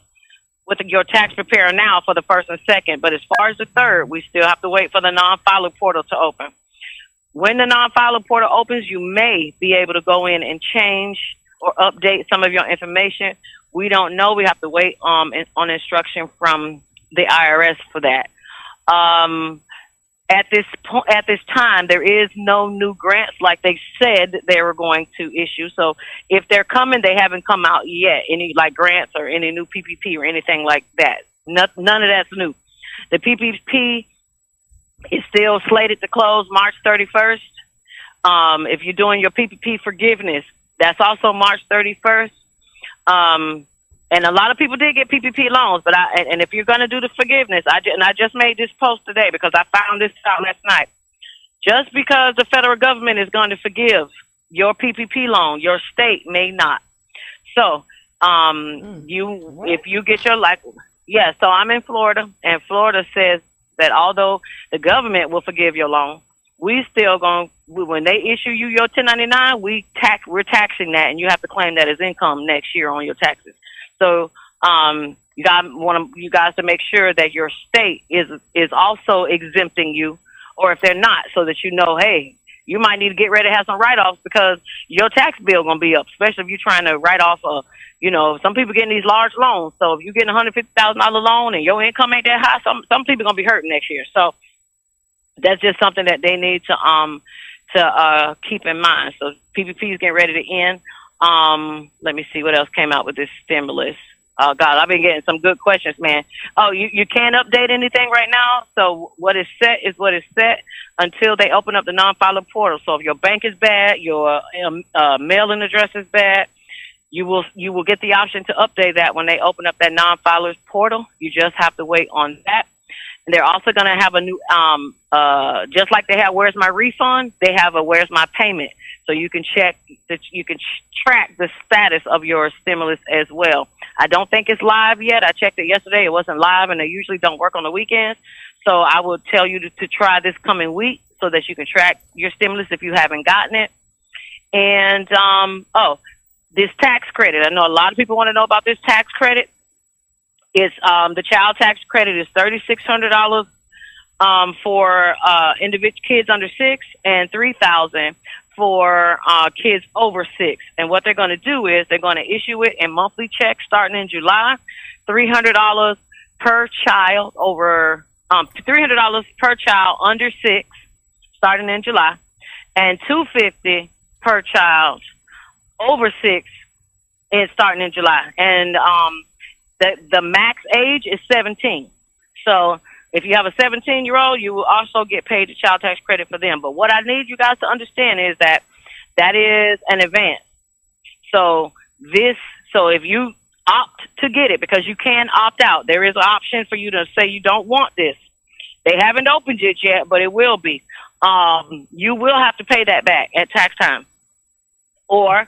with your tax preparer now for the first and second. But as far as the third, we still have to wait for the non-filer portal to open. When the non-filer portal opens, you may be able to go in and change or update some of your information. We don't know. We have to wait um, in- on instruction from the IRS for that. Um, at this point, at this time, there is no new grants like they said they were going to issue. So if they're coming, they haven't come out yet. Any like grants or any new PPP or anything like that. None, of that's new. The PPP is still slated to close March 31st. Um, if you're doing your PPP forgiveness, that's also March 31st. Um, and a lot of people did get PPP loans, but I and, and if you're going to do the forgiveness, I and I just made this post today because I found this out last night. Just because the federal government is going to forgive your PPP loan, your state may not. So, um, you if you get your like, yeah. So I'm in Florida, and Florida says that although the government will forgive your loan, we still going when they issue you your 1099, we tax we're taxing that, and you have to claim that as income next year on your taxes. So um, you got want you guys to make sure that your state is is also exempting you, or if they're not, so that you know, hey, you might need to get ready to have some write-offs because your tax bill gonna be up, especially if you're trying to write off a, you know, some people getting these large loans. So if you're getting a hundred fifty thousand dollar loan and your income ain't that high, some some people gonna be hurting next year. So that's just something that they need to um to uh keep in mind. So PPP is getting ready to end. Um, let me see what else came out with this stimulus. Oh God, I've been getting some good questions, man. Oh, you you can't update anything right now. So what is set is what is set until they open up the non-filer portal. So if your bank is bad, your um, uh, mailing address is bad, you will you will get the option to update that when they open up that non-filers portal. You just have to wait on that. And they're also going to have a new, um, uh, just like they have Where's My Refund, they have a Where's My Payment. So you can check that you can track the status of your stimulus as well. I don't think it's live yet. I checked it yesterday. It wasn't live and they usually don't work on the weekends. So I will tell you to, to try this coming week so that you can track your stimulus if you haven't gotten it. And, um, oh, this tax credit. I know a lot of people want to know about this tax credit. It's um, the child tax credit is thirty six hundred dollars um, for uh, individual kids under six and three thousand for uh, kids over six. And what they're going to do is they're going to issue it in monthly checks starting in July, three hundred dollars per child over um, three hundred dollars per child under six starting in July, and two fifty per child over six and starting in July. And um, the the max age is 17. So if you have a 17 year old, you will also get paid the child tax credit for them. But what I need you guys to understand is that that is an advance. So this, so if you opt to get it, because you can opt out, there is an option for you to say you don't want this. They haven't opened it yet, but it will be. Um, you will have to pay that back at tax time. Or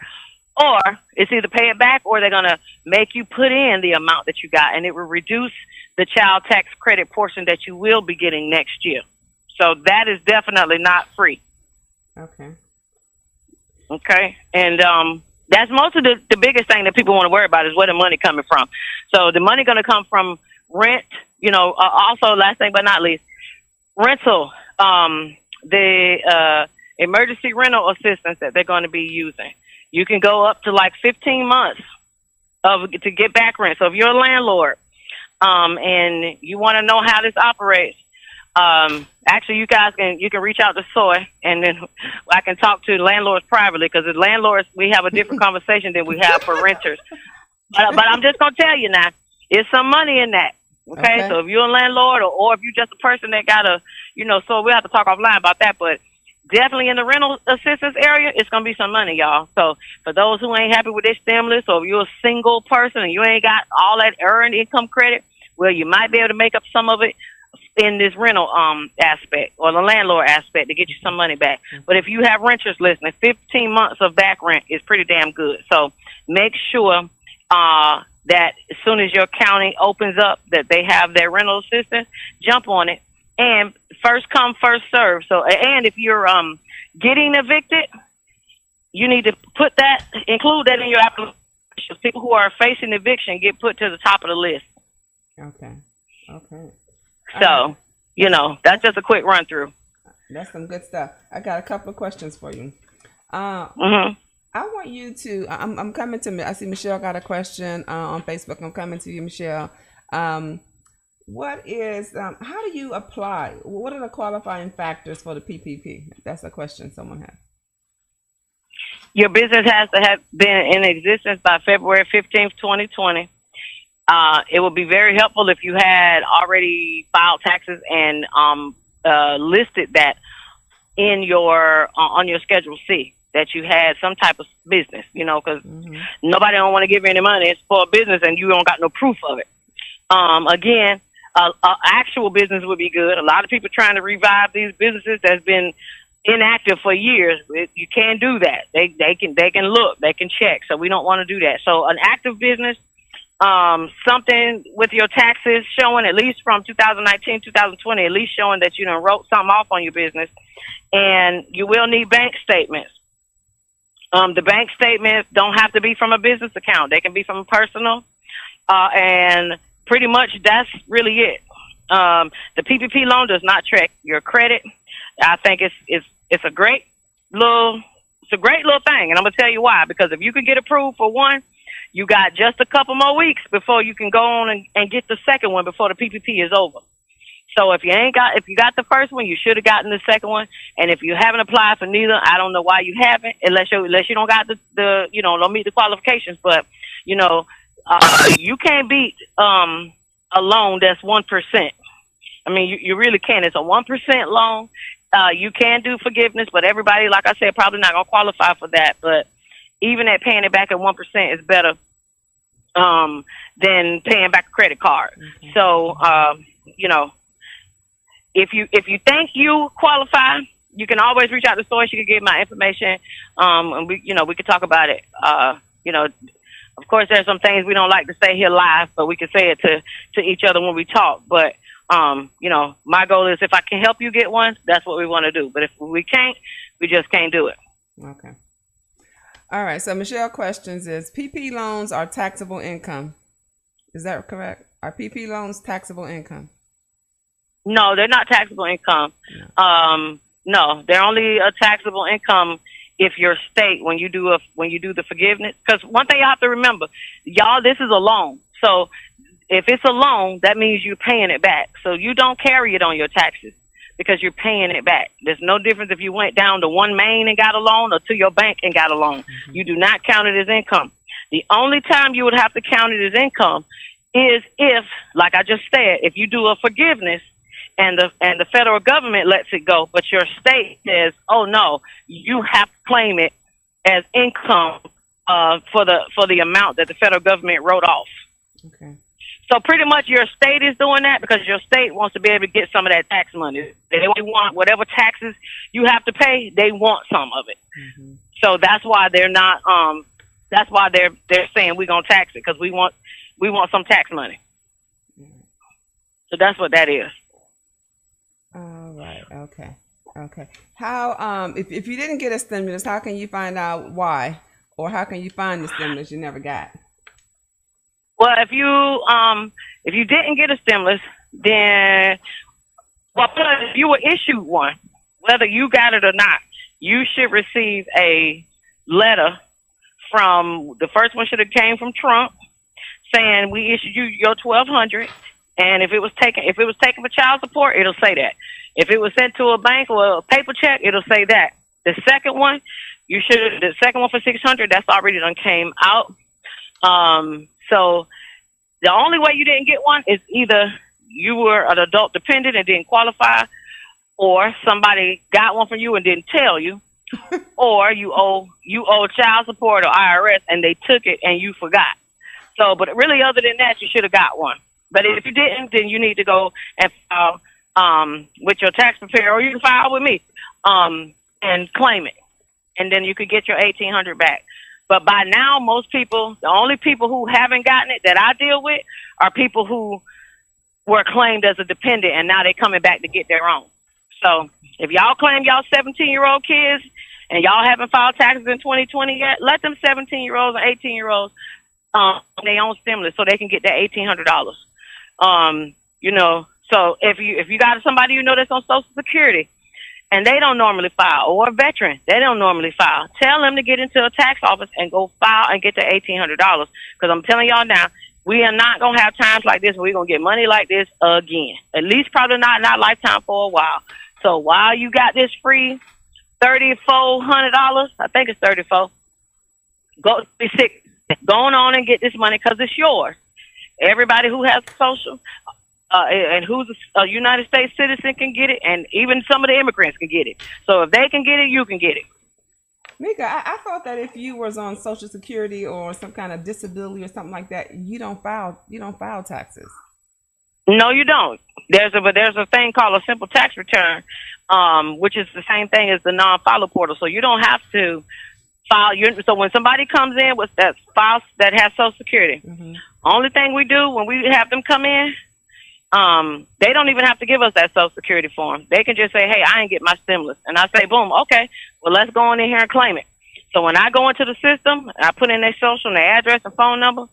or it's either pay it back or they're going to make you put in the amount that you got and it will reduce the child tax credit portion that you will be getting next year. So that is definitely not free. Okay. Okay. And um that's most of the, the biggest thing that people want to worry about is where the money coming from. So the money going to come from rent, you know, uh, also last thing but not least, rental, um, the uh, emergency rental assistance that they're going to be using you can go up to like 15 months of to get back rent. So if you're a landlord um, and you want to know how this operates, um, actually, you guys can you can reach out to Soy, and then [laughs] I can talk to landlords privately because as landlords we have a different [laughs] conversation than we have for renters. But but I'm just gonna tell you now, it's some money in that. Okay? okay, so if you're a landlord or, or if you're just a person that got a, you know, so we have to talk offline about that. But definitely in the rental assistance area, it's gonna be some money, y'all. So for those who ain't happy with this stimulus, or if you're a single person and you ain't got all that earned income credit, well, you might be able to make up some of it in this rental um aspect or the landlord aspect to get you some money back. But if you have renters listening, 15 months of back rent is pretty damn good. So make sure uh that as soon as your county opens up that they have their rental assistance, jump on it and first come first serve so and if you're um getting evicted you need to put that include that in your application people who are facing eviction get put to the top of the list okay okay so you know that's just a quick run through that's some good stuff i got a couple of questions for you uh mm-hmm. I want you to. I'm, I'm coming to. Me. I see Michelle got a question uh, on Facebook. I'm coming to you, Michelle. Um, what is um, how do you apply? What are the qualifying factors for the PPP? That's a question someone has. Your business has to have been in existence by February 15th, 2020. Uh, it would be very helpful if you had already filed taxes and um, uh, listed that in your uh, on your Schedule C that you had some type of business, you know, because mm-hmm. nobody don't want to give you any money. It's for a business, and you don't got no proof of it. Um, again, a, a actual business would be good. A lot of people trying to revive these businesses that's been inactive for years. You can't do that. They they can they can look, they can check. So we don't want to do that. So an active business, um, something with your taxes showing at least from 2019 2020, at least showing that you done wrote something off on your business, and you will need bank statements. Um, the bank statements don't have to be from a business account; they can be from a personal. Uh, and pretty much that's really it. Um, the PPP loan does not track your credit. I think it's it's it's a great little, it's a great little thing, and I'm gonna tell you why. Because if you can get approved for one, you got just a couple more weeks before you can go on and, and get the second one before the PPP is over. So if you ain't got, if you got the first one, you should have gotten the second one. And if you haven't applied for neither, I don't know why you haven't, unless you unless you don't got the the you know don't meet the qualifications. But you know, uh, you can't beat um a loan that's one percent. I mean, you, you really can't. It's a one percent loan. Uh, you can do forgiveness, but everybody, like I said, probably not gonna qualify for that. But even at paying it back at one percent is better um, than paying back a credit card. So, um, you know, if you if you think you qualify, you can always reach out to Soy. She can give my information, um, and we, you know, we could talk about it. Uh, you know, of course, there's some things we don't like to say here live, but we can say it to to each other when we talk. But um, you know, my goal is if I can help you get one, that's what we want to do. But if we can't, we just can't do it. Okay. All right. So Michelle questions is PP loans are taxable income. Is that correct? Are PP loans taxable income? No, they're not taxable income. Um, no, they're only a taxable income if your state when you do a when you do the forgiveness. Because one thing you have to remember, y'all, this is a loan. So if it's a loan, that means you're paying it back. So you don't carry it on your taxes because you're paying it back. There's no difference if you went down to OneMain and got a loan or to your bank and got a loan. Mm-hmm. You do not count it as income. The only time you would have to count it as income is if, like I just said, if you do a forgiveness and the and the federal government lets it go, but your state says, "Oh no, you have to claim it as income uh, for the for the amount that the federal government wrote off." Okay. So pretty much your state is doing that because your state wants to be able to get some of that tax money. They want whatever taxes you have to pay, they want some of it. So that's why they're not. Um, that's why they're they're saying we're gonna tax it because we want we want some tax money. So that's what that is. All right. Okay. Okay. How um if if you didn't get a stimulus, how can you find out why, or how can you find the stimulus you never got? Well, if you um if you didn't get a stimulus, then well, if you were issued one, whether you got it or not, you should receive a letter from the first one should have came from Trump saying we issued you your twelve hundred, and if it was taken if it was taken for child support, it'll say that. If it was sent to a bank or a paper check, it'll say that. The second one, you should the second one for six hundred, that's already done came out. Um, so the only way you didn't get one is either you were an adult dependent and didn't qualify, or somebody got one from you and didn't tell you, [laughs] or you owe you owe child support or IRS and they took it and you forgot. So, but really, other than that, you should have got one. But if you didn't, then you need to go and file um, with your tax preparer, or you can file with me um, and claim it, and then you could get your eighteen hundred back. But by now, most people, the only people who haven't gotten it that I deal with are people who were claimed as a dependent and now they're coming back to get their own. So if y'all claim y'all 17 year old kids and y'all haven't filed taxes in 2020 yet, let them 17 year olds and 18 year olds um, their own stimulus so they can get that $1,800. Um, you know, so if you if you got somebody you know that's on Social Security and they don't normally file, or a veteran, they don't normally file. Tell them to get into a tax office and go file and get the eighteen hundred dollars. Because I'm telling y'all now, we are not gonna have times like this where we're gonna get money like this again. At least probably not in our lifetime for a while. So while you got this free thirty four hundred dollars, I think it's thirty four. Go be sick. Go on and get this money because it's yours. Everybody who has social uh, and who's a, a United States citizen can get it, and even some of the immigrants can get it. So if they can get it, you can get it. Mika, I, I thought that if you was on Social Security or some kind of disability or something like that, you don't file you don't file taxes. No, you don't. There's a but there's a thing called a simple tax return, um, which is the same thing as the non-filer portal. So you don't have to file your. So when somebody comes in with that file that has Social Security, only thing we do when we have them come in, um, they don't even have to give us that Social Security form. They can just say, "Hey, I ain't get my stimulus," and I say, "Boom, okay, well let's go on in here and claim it." So when I go into the system, I put in their social, and their address, and phone number.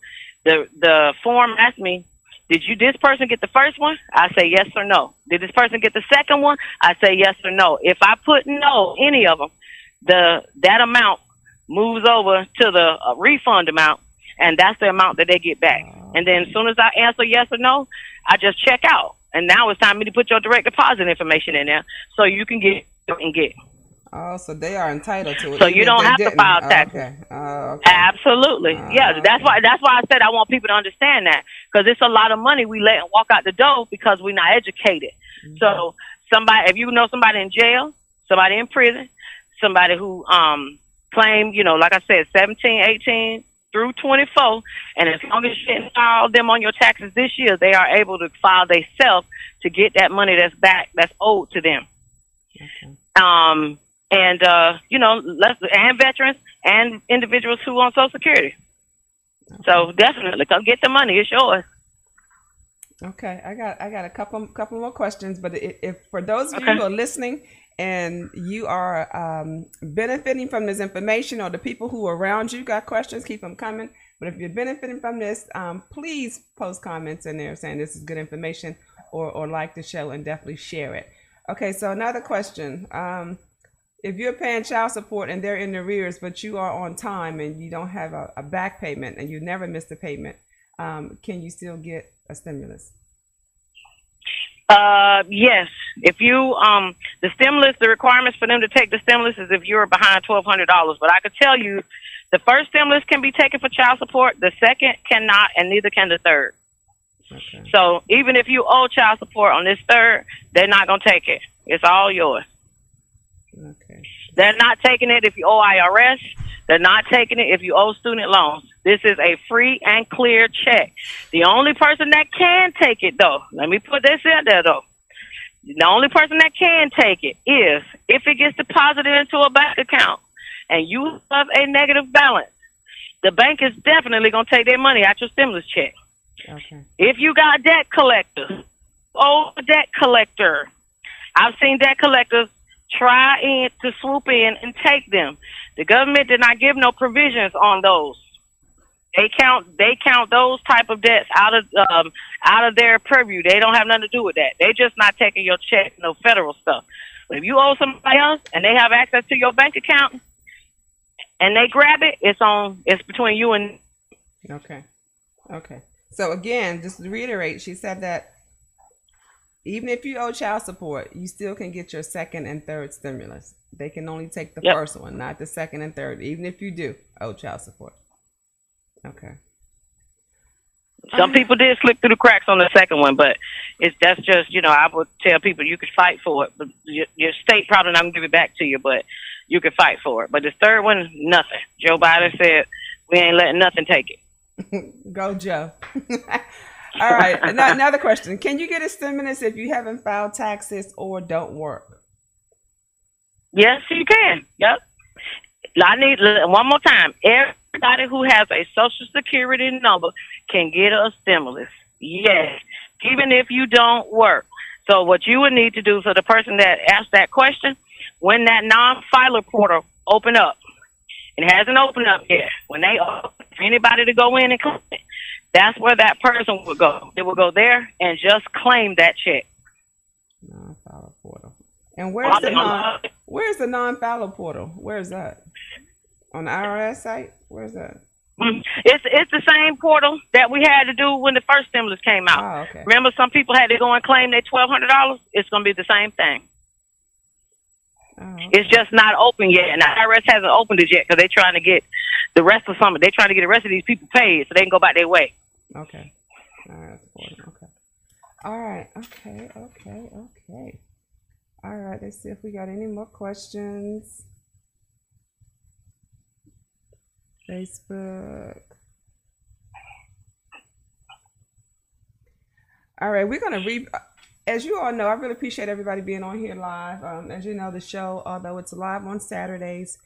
The the form asks me, "Did you this person get the first one?" I say yes or no. Did this person get the second one? I say yes or no. If I put no, any of them, the that amount moves over to the uh, refund amount, and that's the amount that they get back. And then as soon as I answer yes or no, I just check out. And now it's time for me to put your direct deposit information in there so you can get and get. Oh, so they are entitled to it. So you don't have to didn't. file Oh, taxes. Okay. Oh, okay. Absolutely, Ah, yeah. That's why. That's why I said I want people to understand that because it's a lot of money we let walk out the door because we're not educated. Mm-hmm. So somebody, if you know somebody in jail, somebody in prison, somebody who um claim, you know, like I said, 17, 18 through 24, and as long as you didn't file them on your taxes this year, they are able to file themselves to get that money that's back that's owed to them. Okay. Um, and uh, you know, let's and veterans and individuals who on Social Security. So definitely come get the money; it's yours. Okay, I got I got a couple couple more questions, but if, if for those of you who are listening and you are um, benefiting from this information, or the people who are around you got questions, keep them coming. But if you're benefiting from this, um, please post comments in there saying this is good information, or or like the show and definitely share it. Okay, so another question: um, If you're paying child support and they're in arrears, but you are on time and you don't have a, a back payment and you never missed a payment, um, can you still get a stimulus? Uh, yes. If you um the stimulus, the requirements for them to take the stimulus is if you're behind twelve hundred dollars. But I could tell you, the first stimulus can be taken for child support. The second cannot, and neither can the third. Okay. So even if you owe child support on this third, they're not gonna take it. It's all yours. Okay. They're not taking it if you owe IRS. They're not taking it if you owe student loans. This is a free and clear check. The only person that can take it, though, let me put this in there, though. The only person that can take it is if it gets deposited into a bank account and you have a negative balance. The bank is definitely going to take their money out your stimulus check. Okay. If you got debt collectors, oh, debt collector. I've seen debt collectors try in to swoop in and take them. The government did not give no provisions on those. They count they count those type of debts out of um, out of their purview. They don't have nothing to do with that. They just not taking your check, no federal stuff. But if you owe somebody else and they have access to your bank account and they grab it, it's on it's between you and Okay. Okay. So again, just to reiterate, she said that even if you owe child support, you still can get your second and third stimulus. They can only take the Yep. first one, not the second and third, even if you do owe child support. Okay. Some people did slip through the cracks on the second one, but it's that's just you know I would tell people you could fight for it, but your, your state probably not gonna give it back to you, but you could fight for it. But the third one, is nothing. Joe Biden said we ain't letting nothing take it. [laughs] Go, Joe. [laughs] All right. [laughs] now another question: Can you get a stimulus if you haven't filed taxes or don't work? Yes, you can. Yep. I need one more time. Everybody who has a social security number can get a stimulus. Yes, even if you don't work. So what you would need to do for the person that asked that question, when that non-filer portal open up, it hasn't opened up yet. When they open anybody to go in and claim it, that's where that person would go. They would go there and just claim that check. Non-filer portal. And where's the non? Where's the non-filer portal? Where's that? On the IRS site? Where's that? Mm, It's it's the same portal that we had to do when the first stimulus came out. Oh, okay. Remember, some people had to go and claim their twelve hundred dollars. It's going to be the same thing. Oh, okay. It's just not open yet, and the IRS hasn't opened it yet because they're trying to get the rest of summer. They're trying to get the rest of these people paid so they can go back their way. Okay. IRS portal. Okay. All right. Okay. Okay. Okay. All right. Let's see if we got any more questions. Facebook. All right, we're gonna re. As you all know, I really appreciate everybody being on here live. Um, as you know, the show, although it's live on Saturdays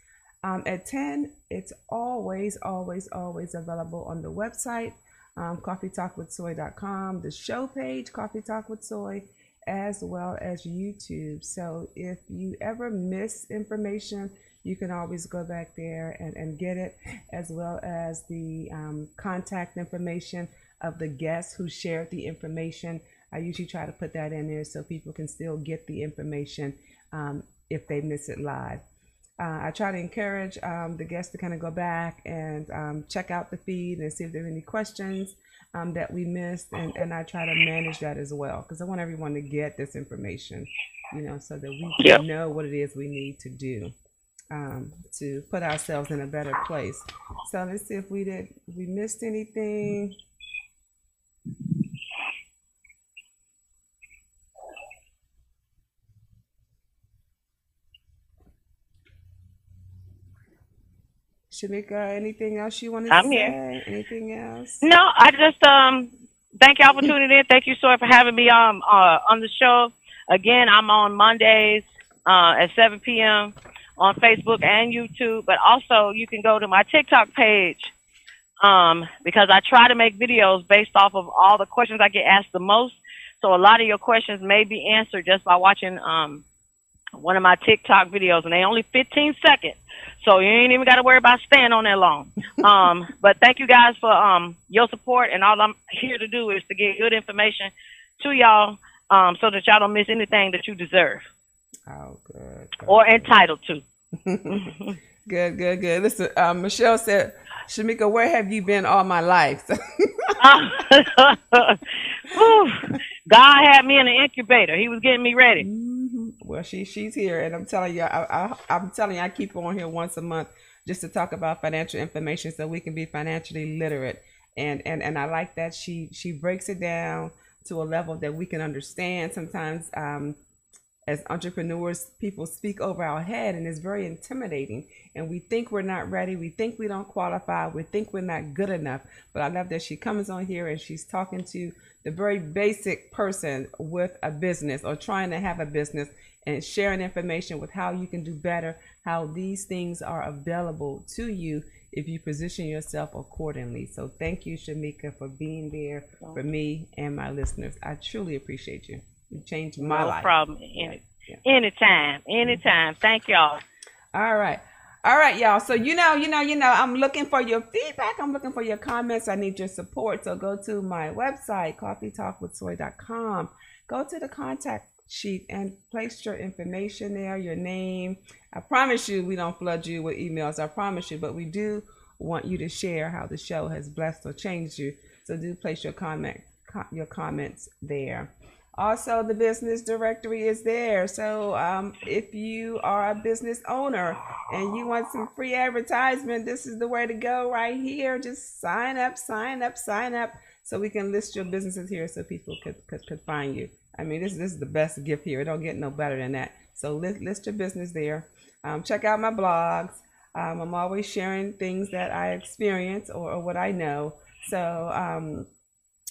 um, at 10, it's always, always, always available on the website, um, coffeetalkwithsoy.com, the show page, Coffee Talk with Soy, as well as YouTube. So if you ever miss information, you can always go back there and, and get it, as well as the um, contact information of the guests who shared the information. I usually try to put that in there so people can still get the information um, if they miss it live. Uh, I try to encourage um, the guests to kind of go back and um, check out the feed and see if there are any questions um, that we missed, and, and I try to manage that as well because I want everyone to get this information, you know, so that we know what it is we need to do um, to put ourselves in a better place. So let's see if we did we missed anything. Shamika, anything else you want to I'm say? here. Anything else? No, I just um thank y'all for tuning in. Thank you, Soy, for having me um uh, on the show. Again, I'm on Mondays uh, at 7 p.m. on Facebook and YouTube, but also you can go to my TikTok page um, because I try to make videos based off of all the questions I get asked the most. So a lot of your questions may be answered just by watching um, one of my TikTok videos, and they only 15 seconds. So you ain't even got to worry about staying on there long. [laughs] Um, but thank you guys for um, your support, and all I'm here to do is to get good information to y'all um, so that y'all don't miss anything that you deserve Oh, good. good, or good. entitled to. [laughs] Good, good, good. Listen, um, Michelle said, Shamika, where have you been all my life? [laughs] Whew. God had me in an incubator. He was getting me ready. Mhm. Well, she she's here, and I'm telling you, I, I I'm telling you, I keep on here once a month just to talk about financial information, so we can be financially literate. And and and I like that she she breaks it down to a level that we can understand. Sometimes, um, as entrepreneurs, people speak over our head, and it's very intimidating. And we think we're not ready. We think we don't qualify. We think we're not good enough. But I love that she comes on here and she's talking to the very basic person with a business or trying to have a business and sharing information with how you can do better, how these things are available to you if you position yourself accordingly. So thank you, Shamika, for being there for me and my listeners. I truly appreciate you. You changed my no life. problem. Any, Yeah. Anytime. Anytime. Thank y'all. All right. All right, y'all. So you know, you know, you know, I'm looking for your feedback. I'm looking for your comments. I need your support. So go to my website, coffeetalkwithsoy.com. Go to the contact sheet and place your information there, your name. I promise you we don't flood you with emails. I promise you, but we do want you to share how the show has blessed or changed you. So do place your comment your comments there. Also, the business directory is there. So, um, if you are a business owner and you want some free advertisement, this is the way to go right here. Just sign up, sign up, sign up so we can list your businesses here so people could, could, could find you. I mean, this, this is the best gift here. It don't get no better than that. So, list, list your business there. Um, check out my blogs. Um, I'm always sharing things that I experience or, or what I know. So, um,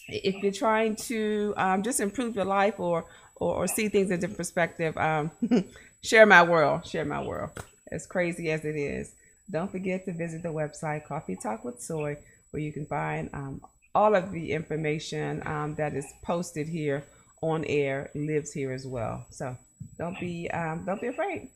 if you're trying to um, just improve your life or, or or see things in a different perspective, um, [laughs] share my world. Share my world. As crazy as it is, don't forget to visit the website Coffee Talk with Soy, where you can find um, all of the information that is posted here on air lives here as well. So don't be um, don't be afraid.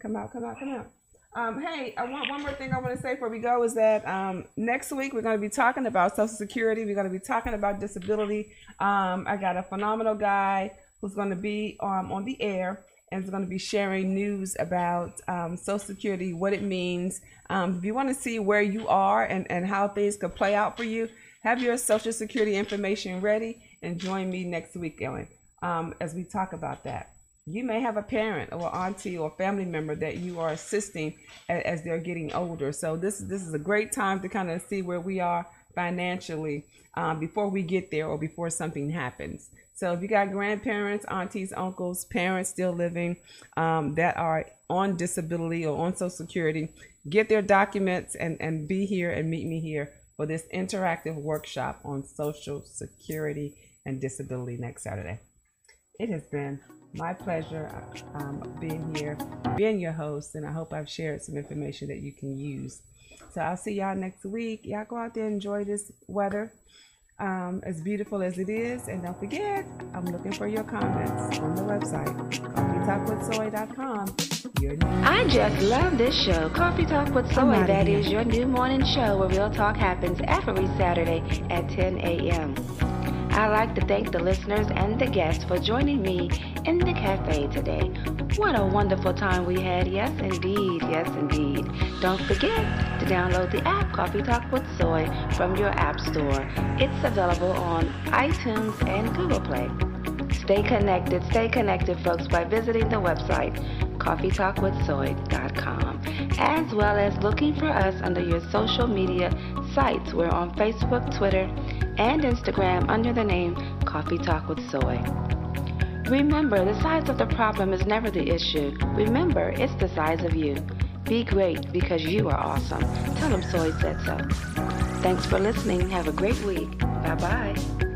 Come out, come out, come out. Um, hey, I want one more thing I want to say before we go is that um, next week we're going to be talking about Social Security. We're going to be talking about disability. Um, I got a phenomenal guy who's going to be um, on the air and is going to be sharing news about um, Social Security, what it means. Um, if you want to see where you are and, and how things could play out for you, have your Social Security information ready and join me next week, Ellen, um, as we talk about that you may have a parent or auntie or family member that you are assisting as, as they're getting older. So this this is a great time to kind of see where we are financially um, before we get there or before something happens. So if you got grandparents, aunties, uncles, parents still living um, that are on disability or on Social Security, get their documents and, and be here and meet me here for this interactive workshop on Social Security and disability next Saturday. It has been my pleasure um, being here, being your host, and I hope I've shared some information that you can use. So I'll see y'all next week. Y'all go out there and enjoy this weather, um, as beautiful as it is. And don't forget, I'm looking for your comments on the website, coffeetalkwithsoy.com. I just love this show, Coffee Talk with Soy. That is your new morning show where real talk happens every Saturday at 10 a.m. I'd like to thank the listeners and the guests for joining me in the cafe today. What a wonderful time we had. Yes, indeed. Yes, indeed. Don't forget to download the app Coffee Talk with Soy from your app store. It's available on iTunes and Google Play. Stay connected, stay connected, folks, by visiting the website coffeetalkwithsoy.com, as well as looking for us under your social media sites. We're on Facebook, Twitter, and Instagram under the name Coffee Talk with Soy. Remember, the size of the problem is never the issue. Remember, it's the size of you. Be great because you are awesome. Tell them Soy said so. Thanks for listening. Have a great week. Bye bye.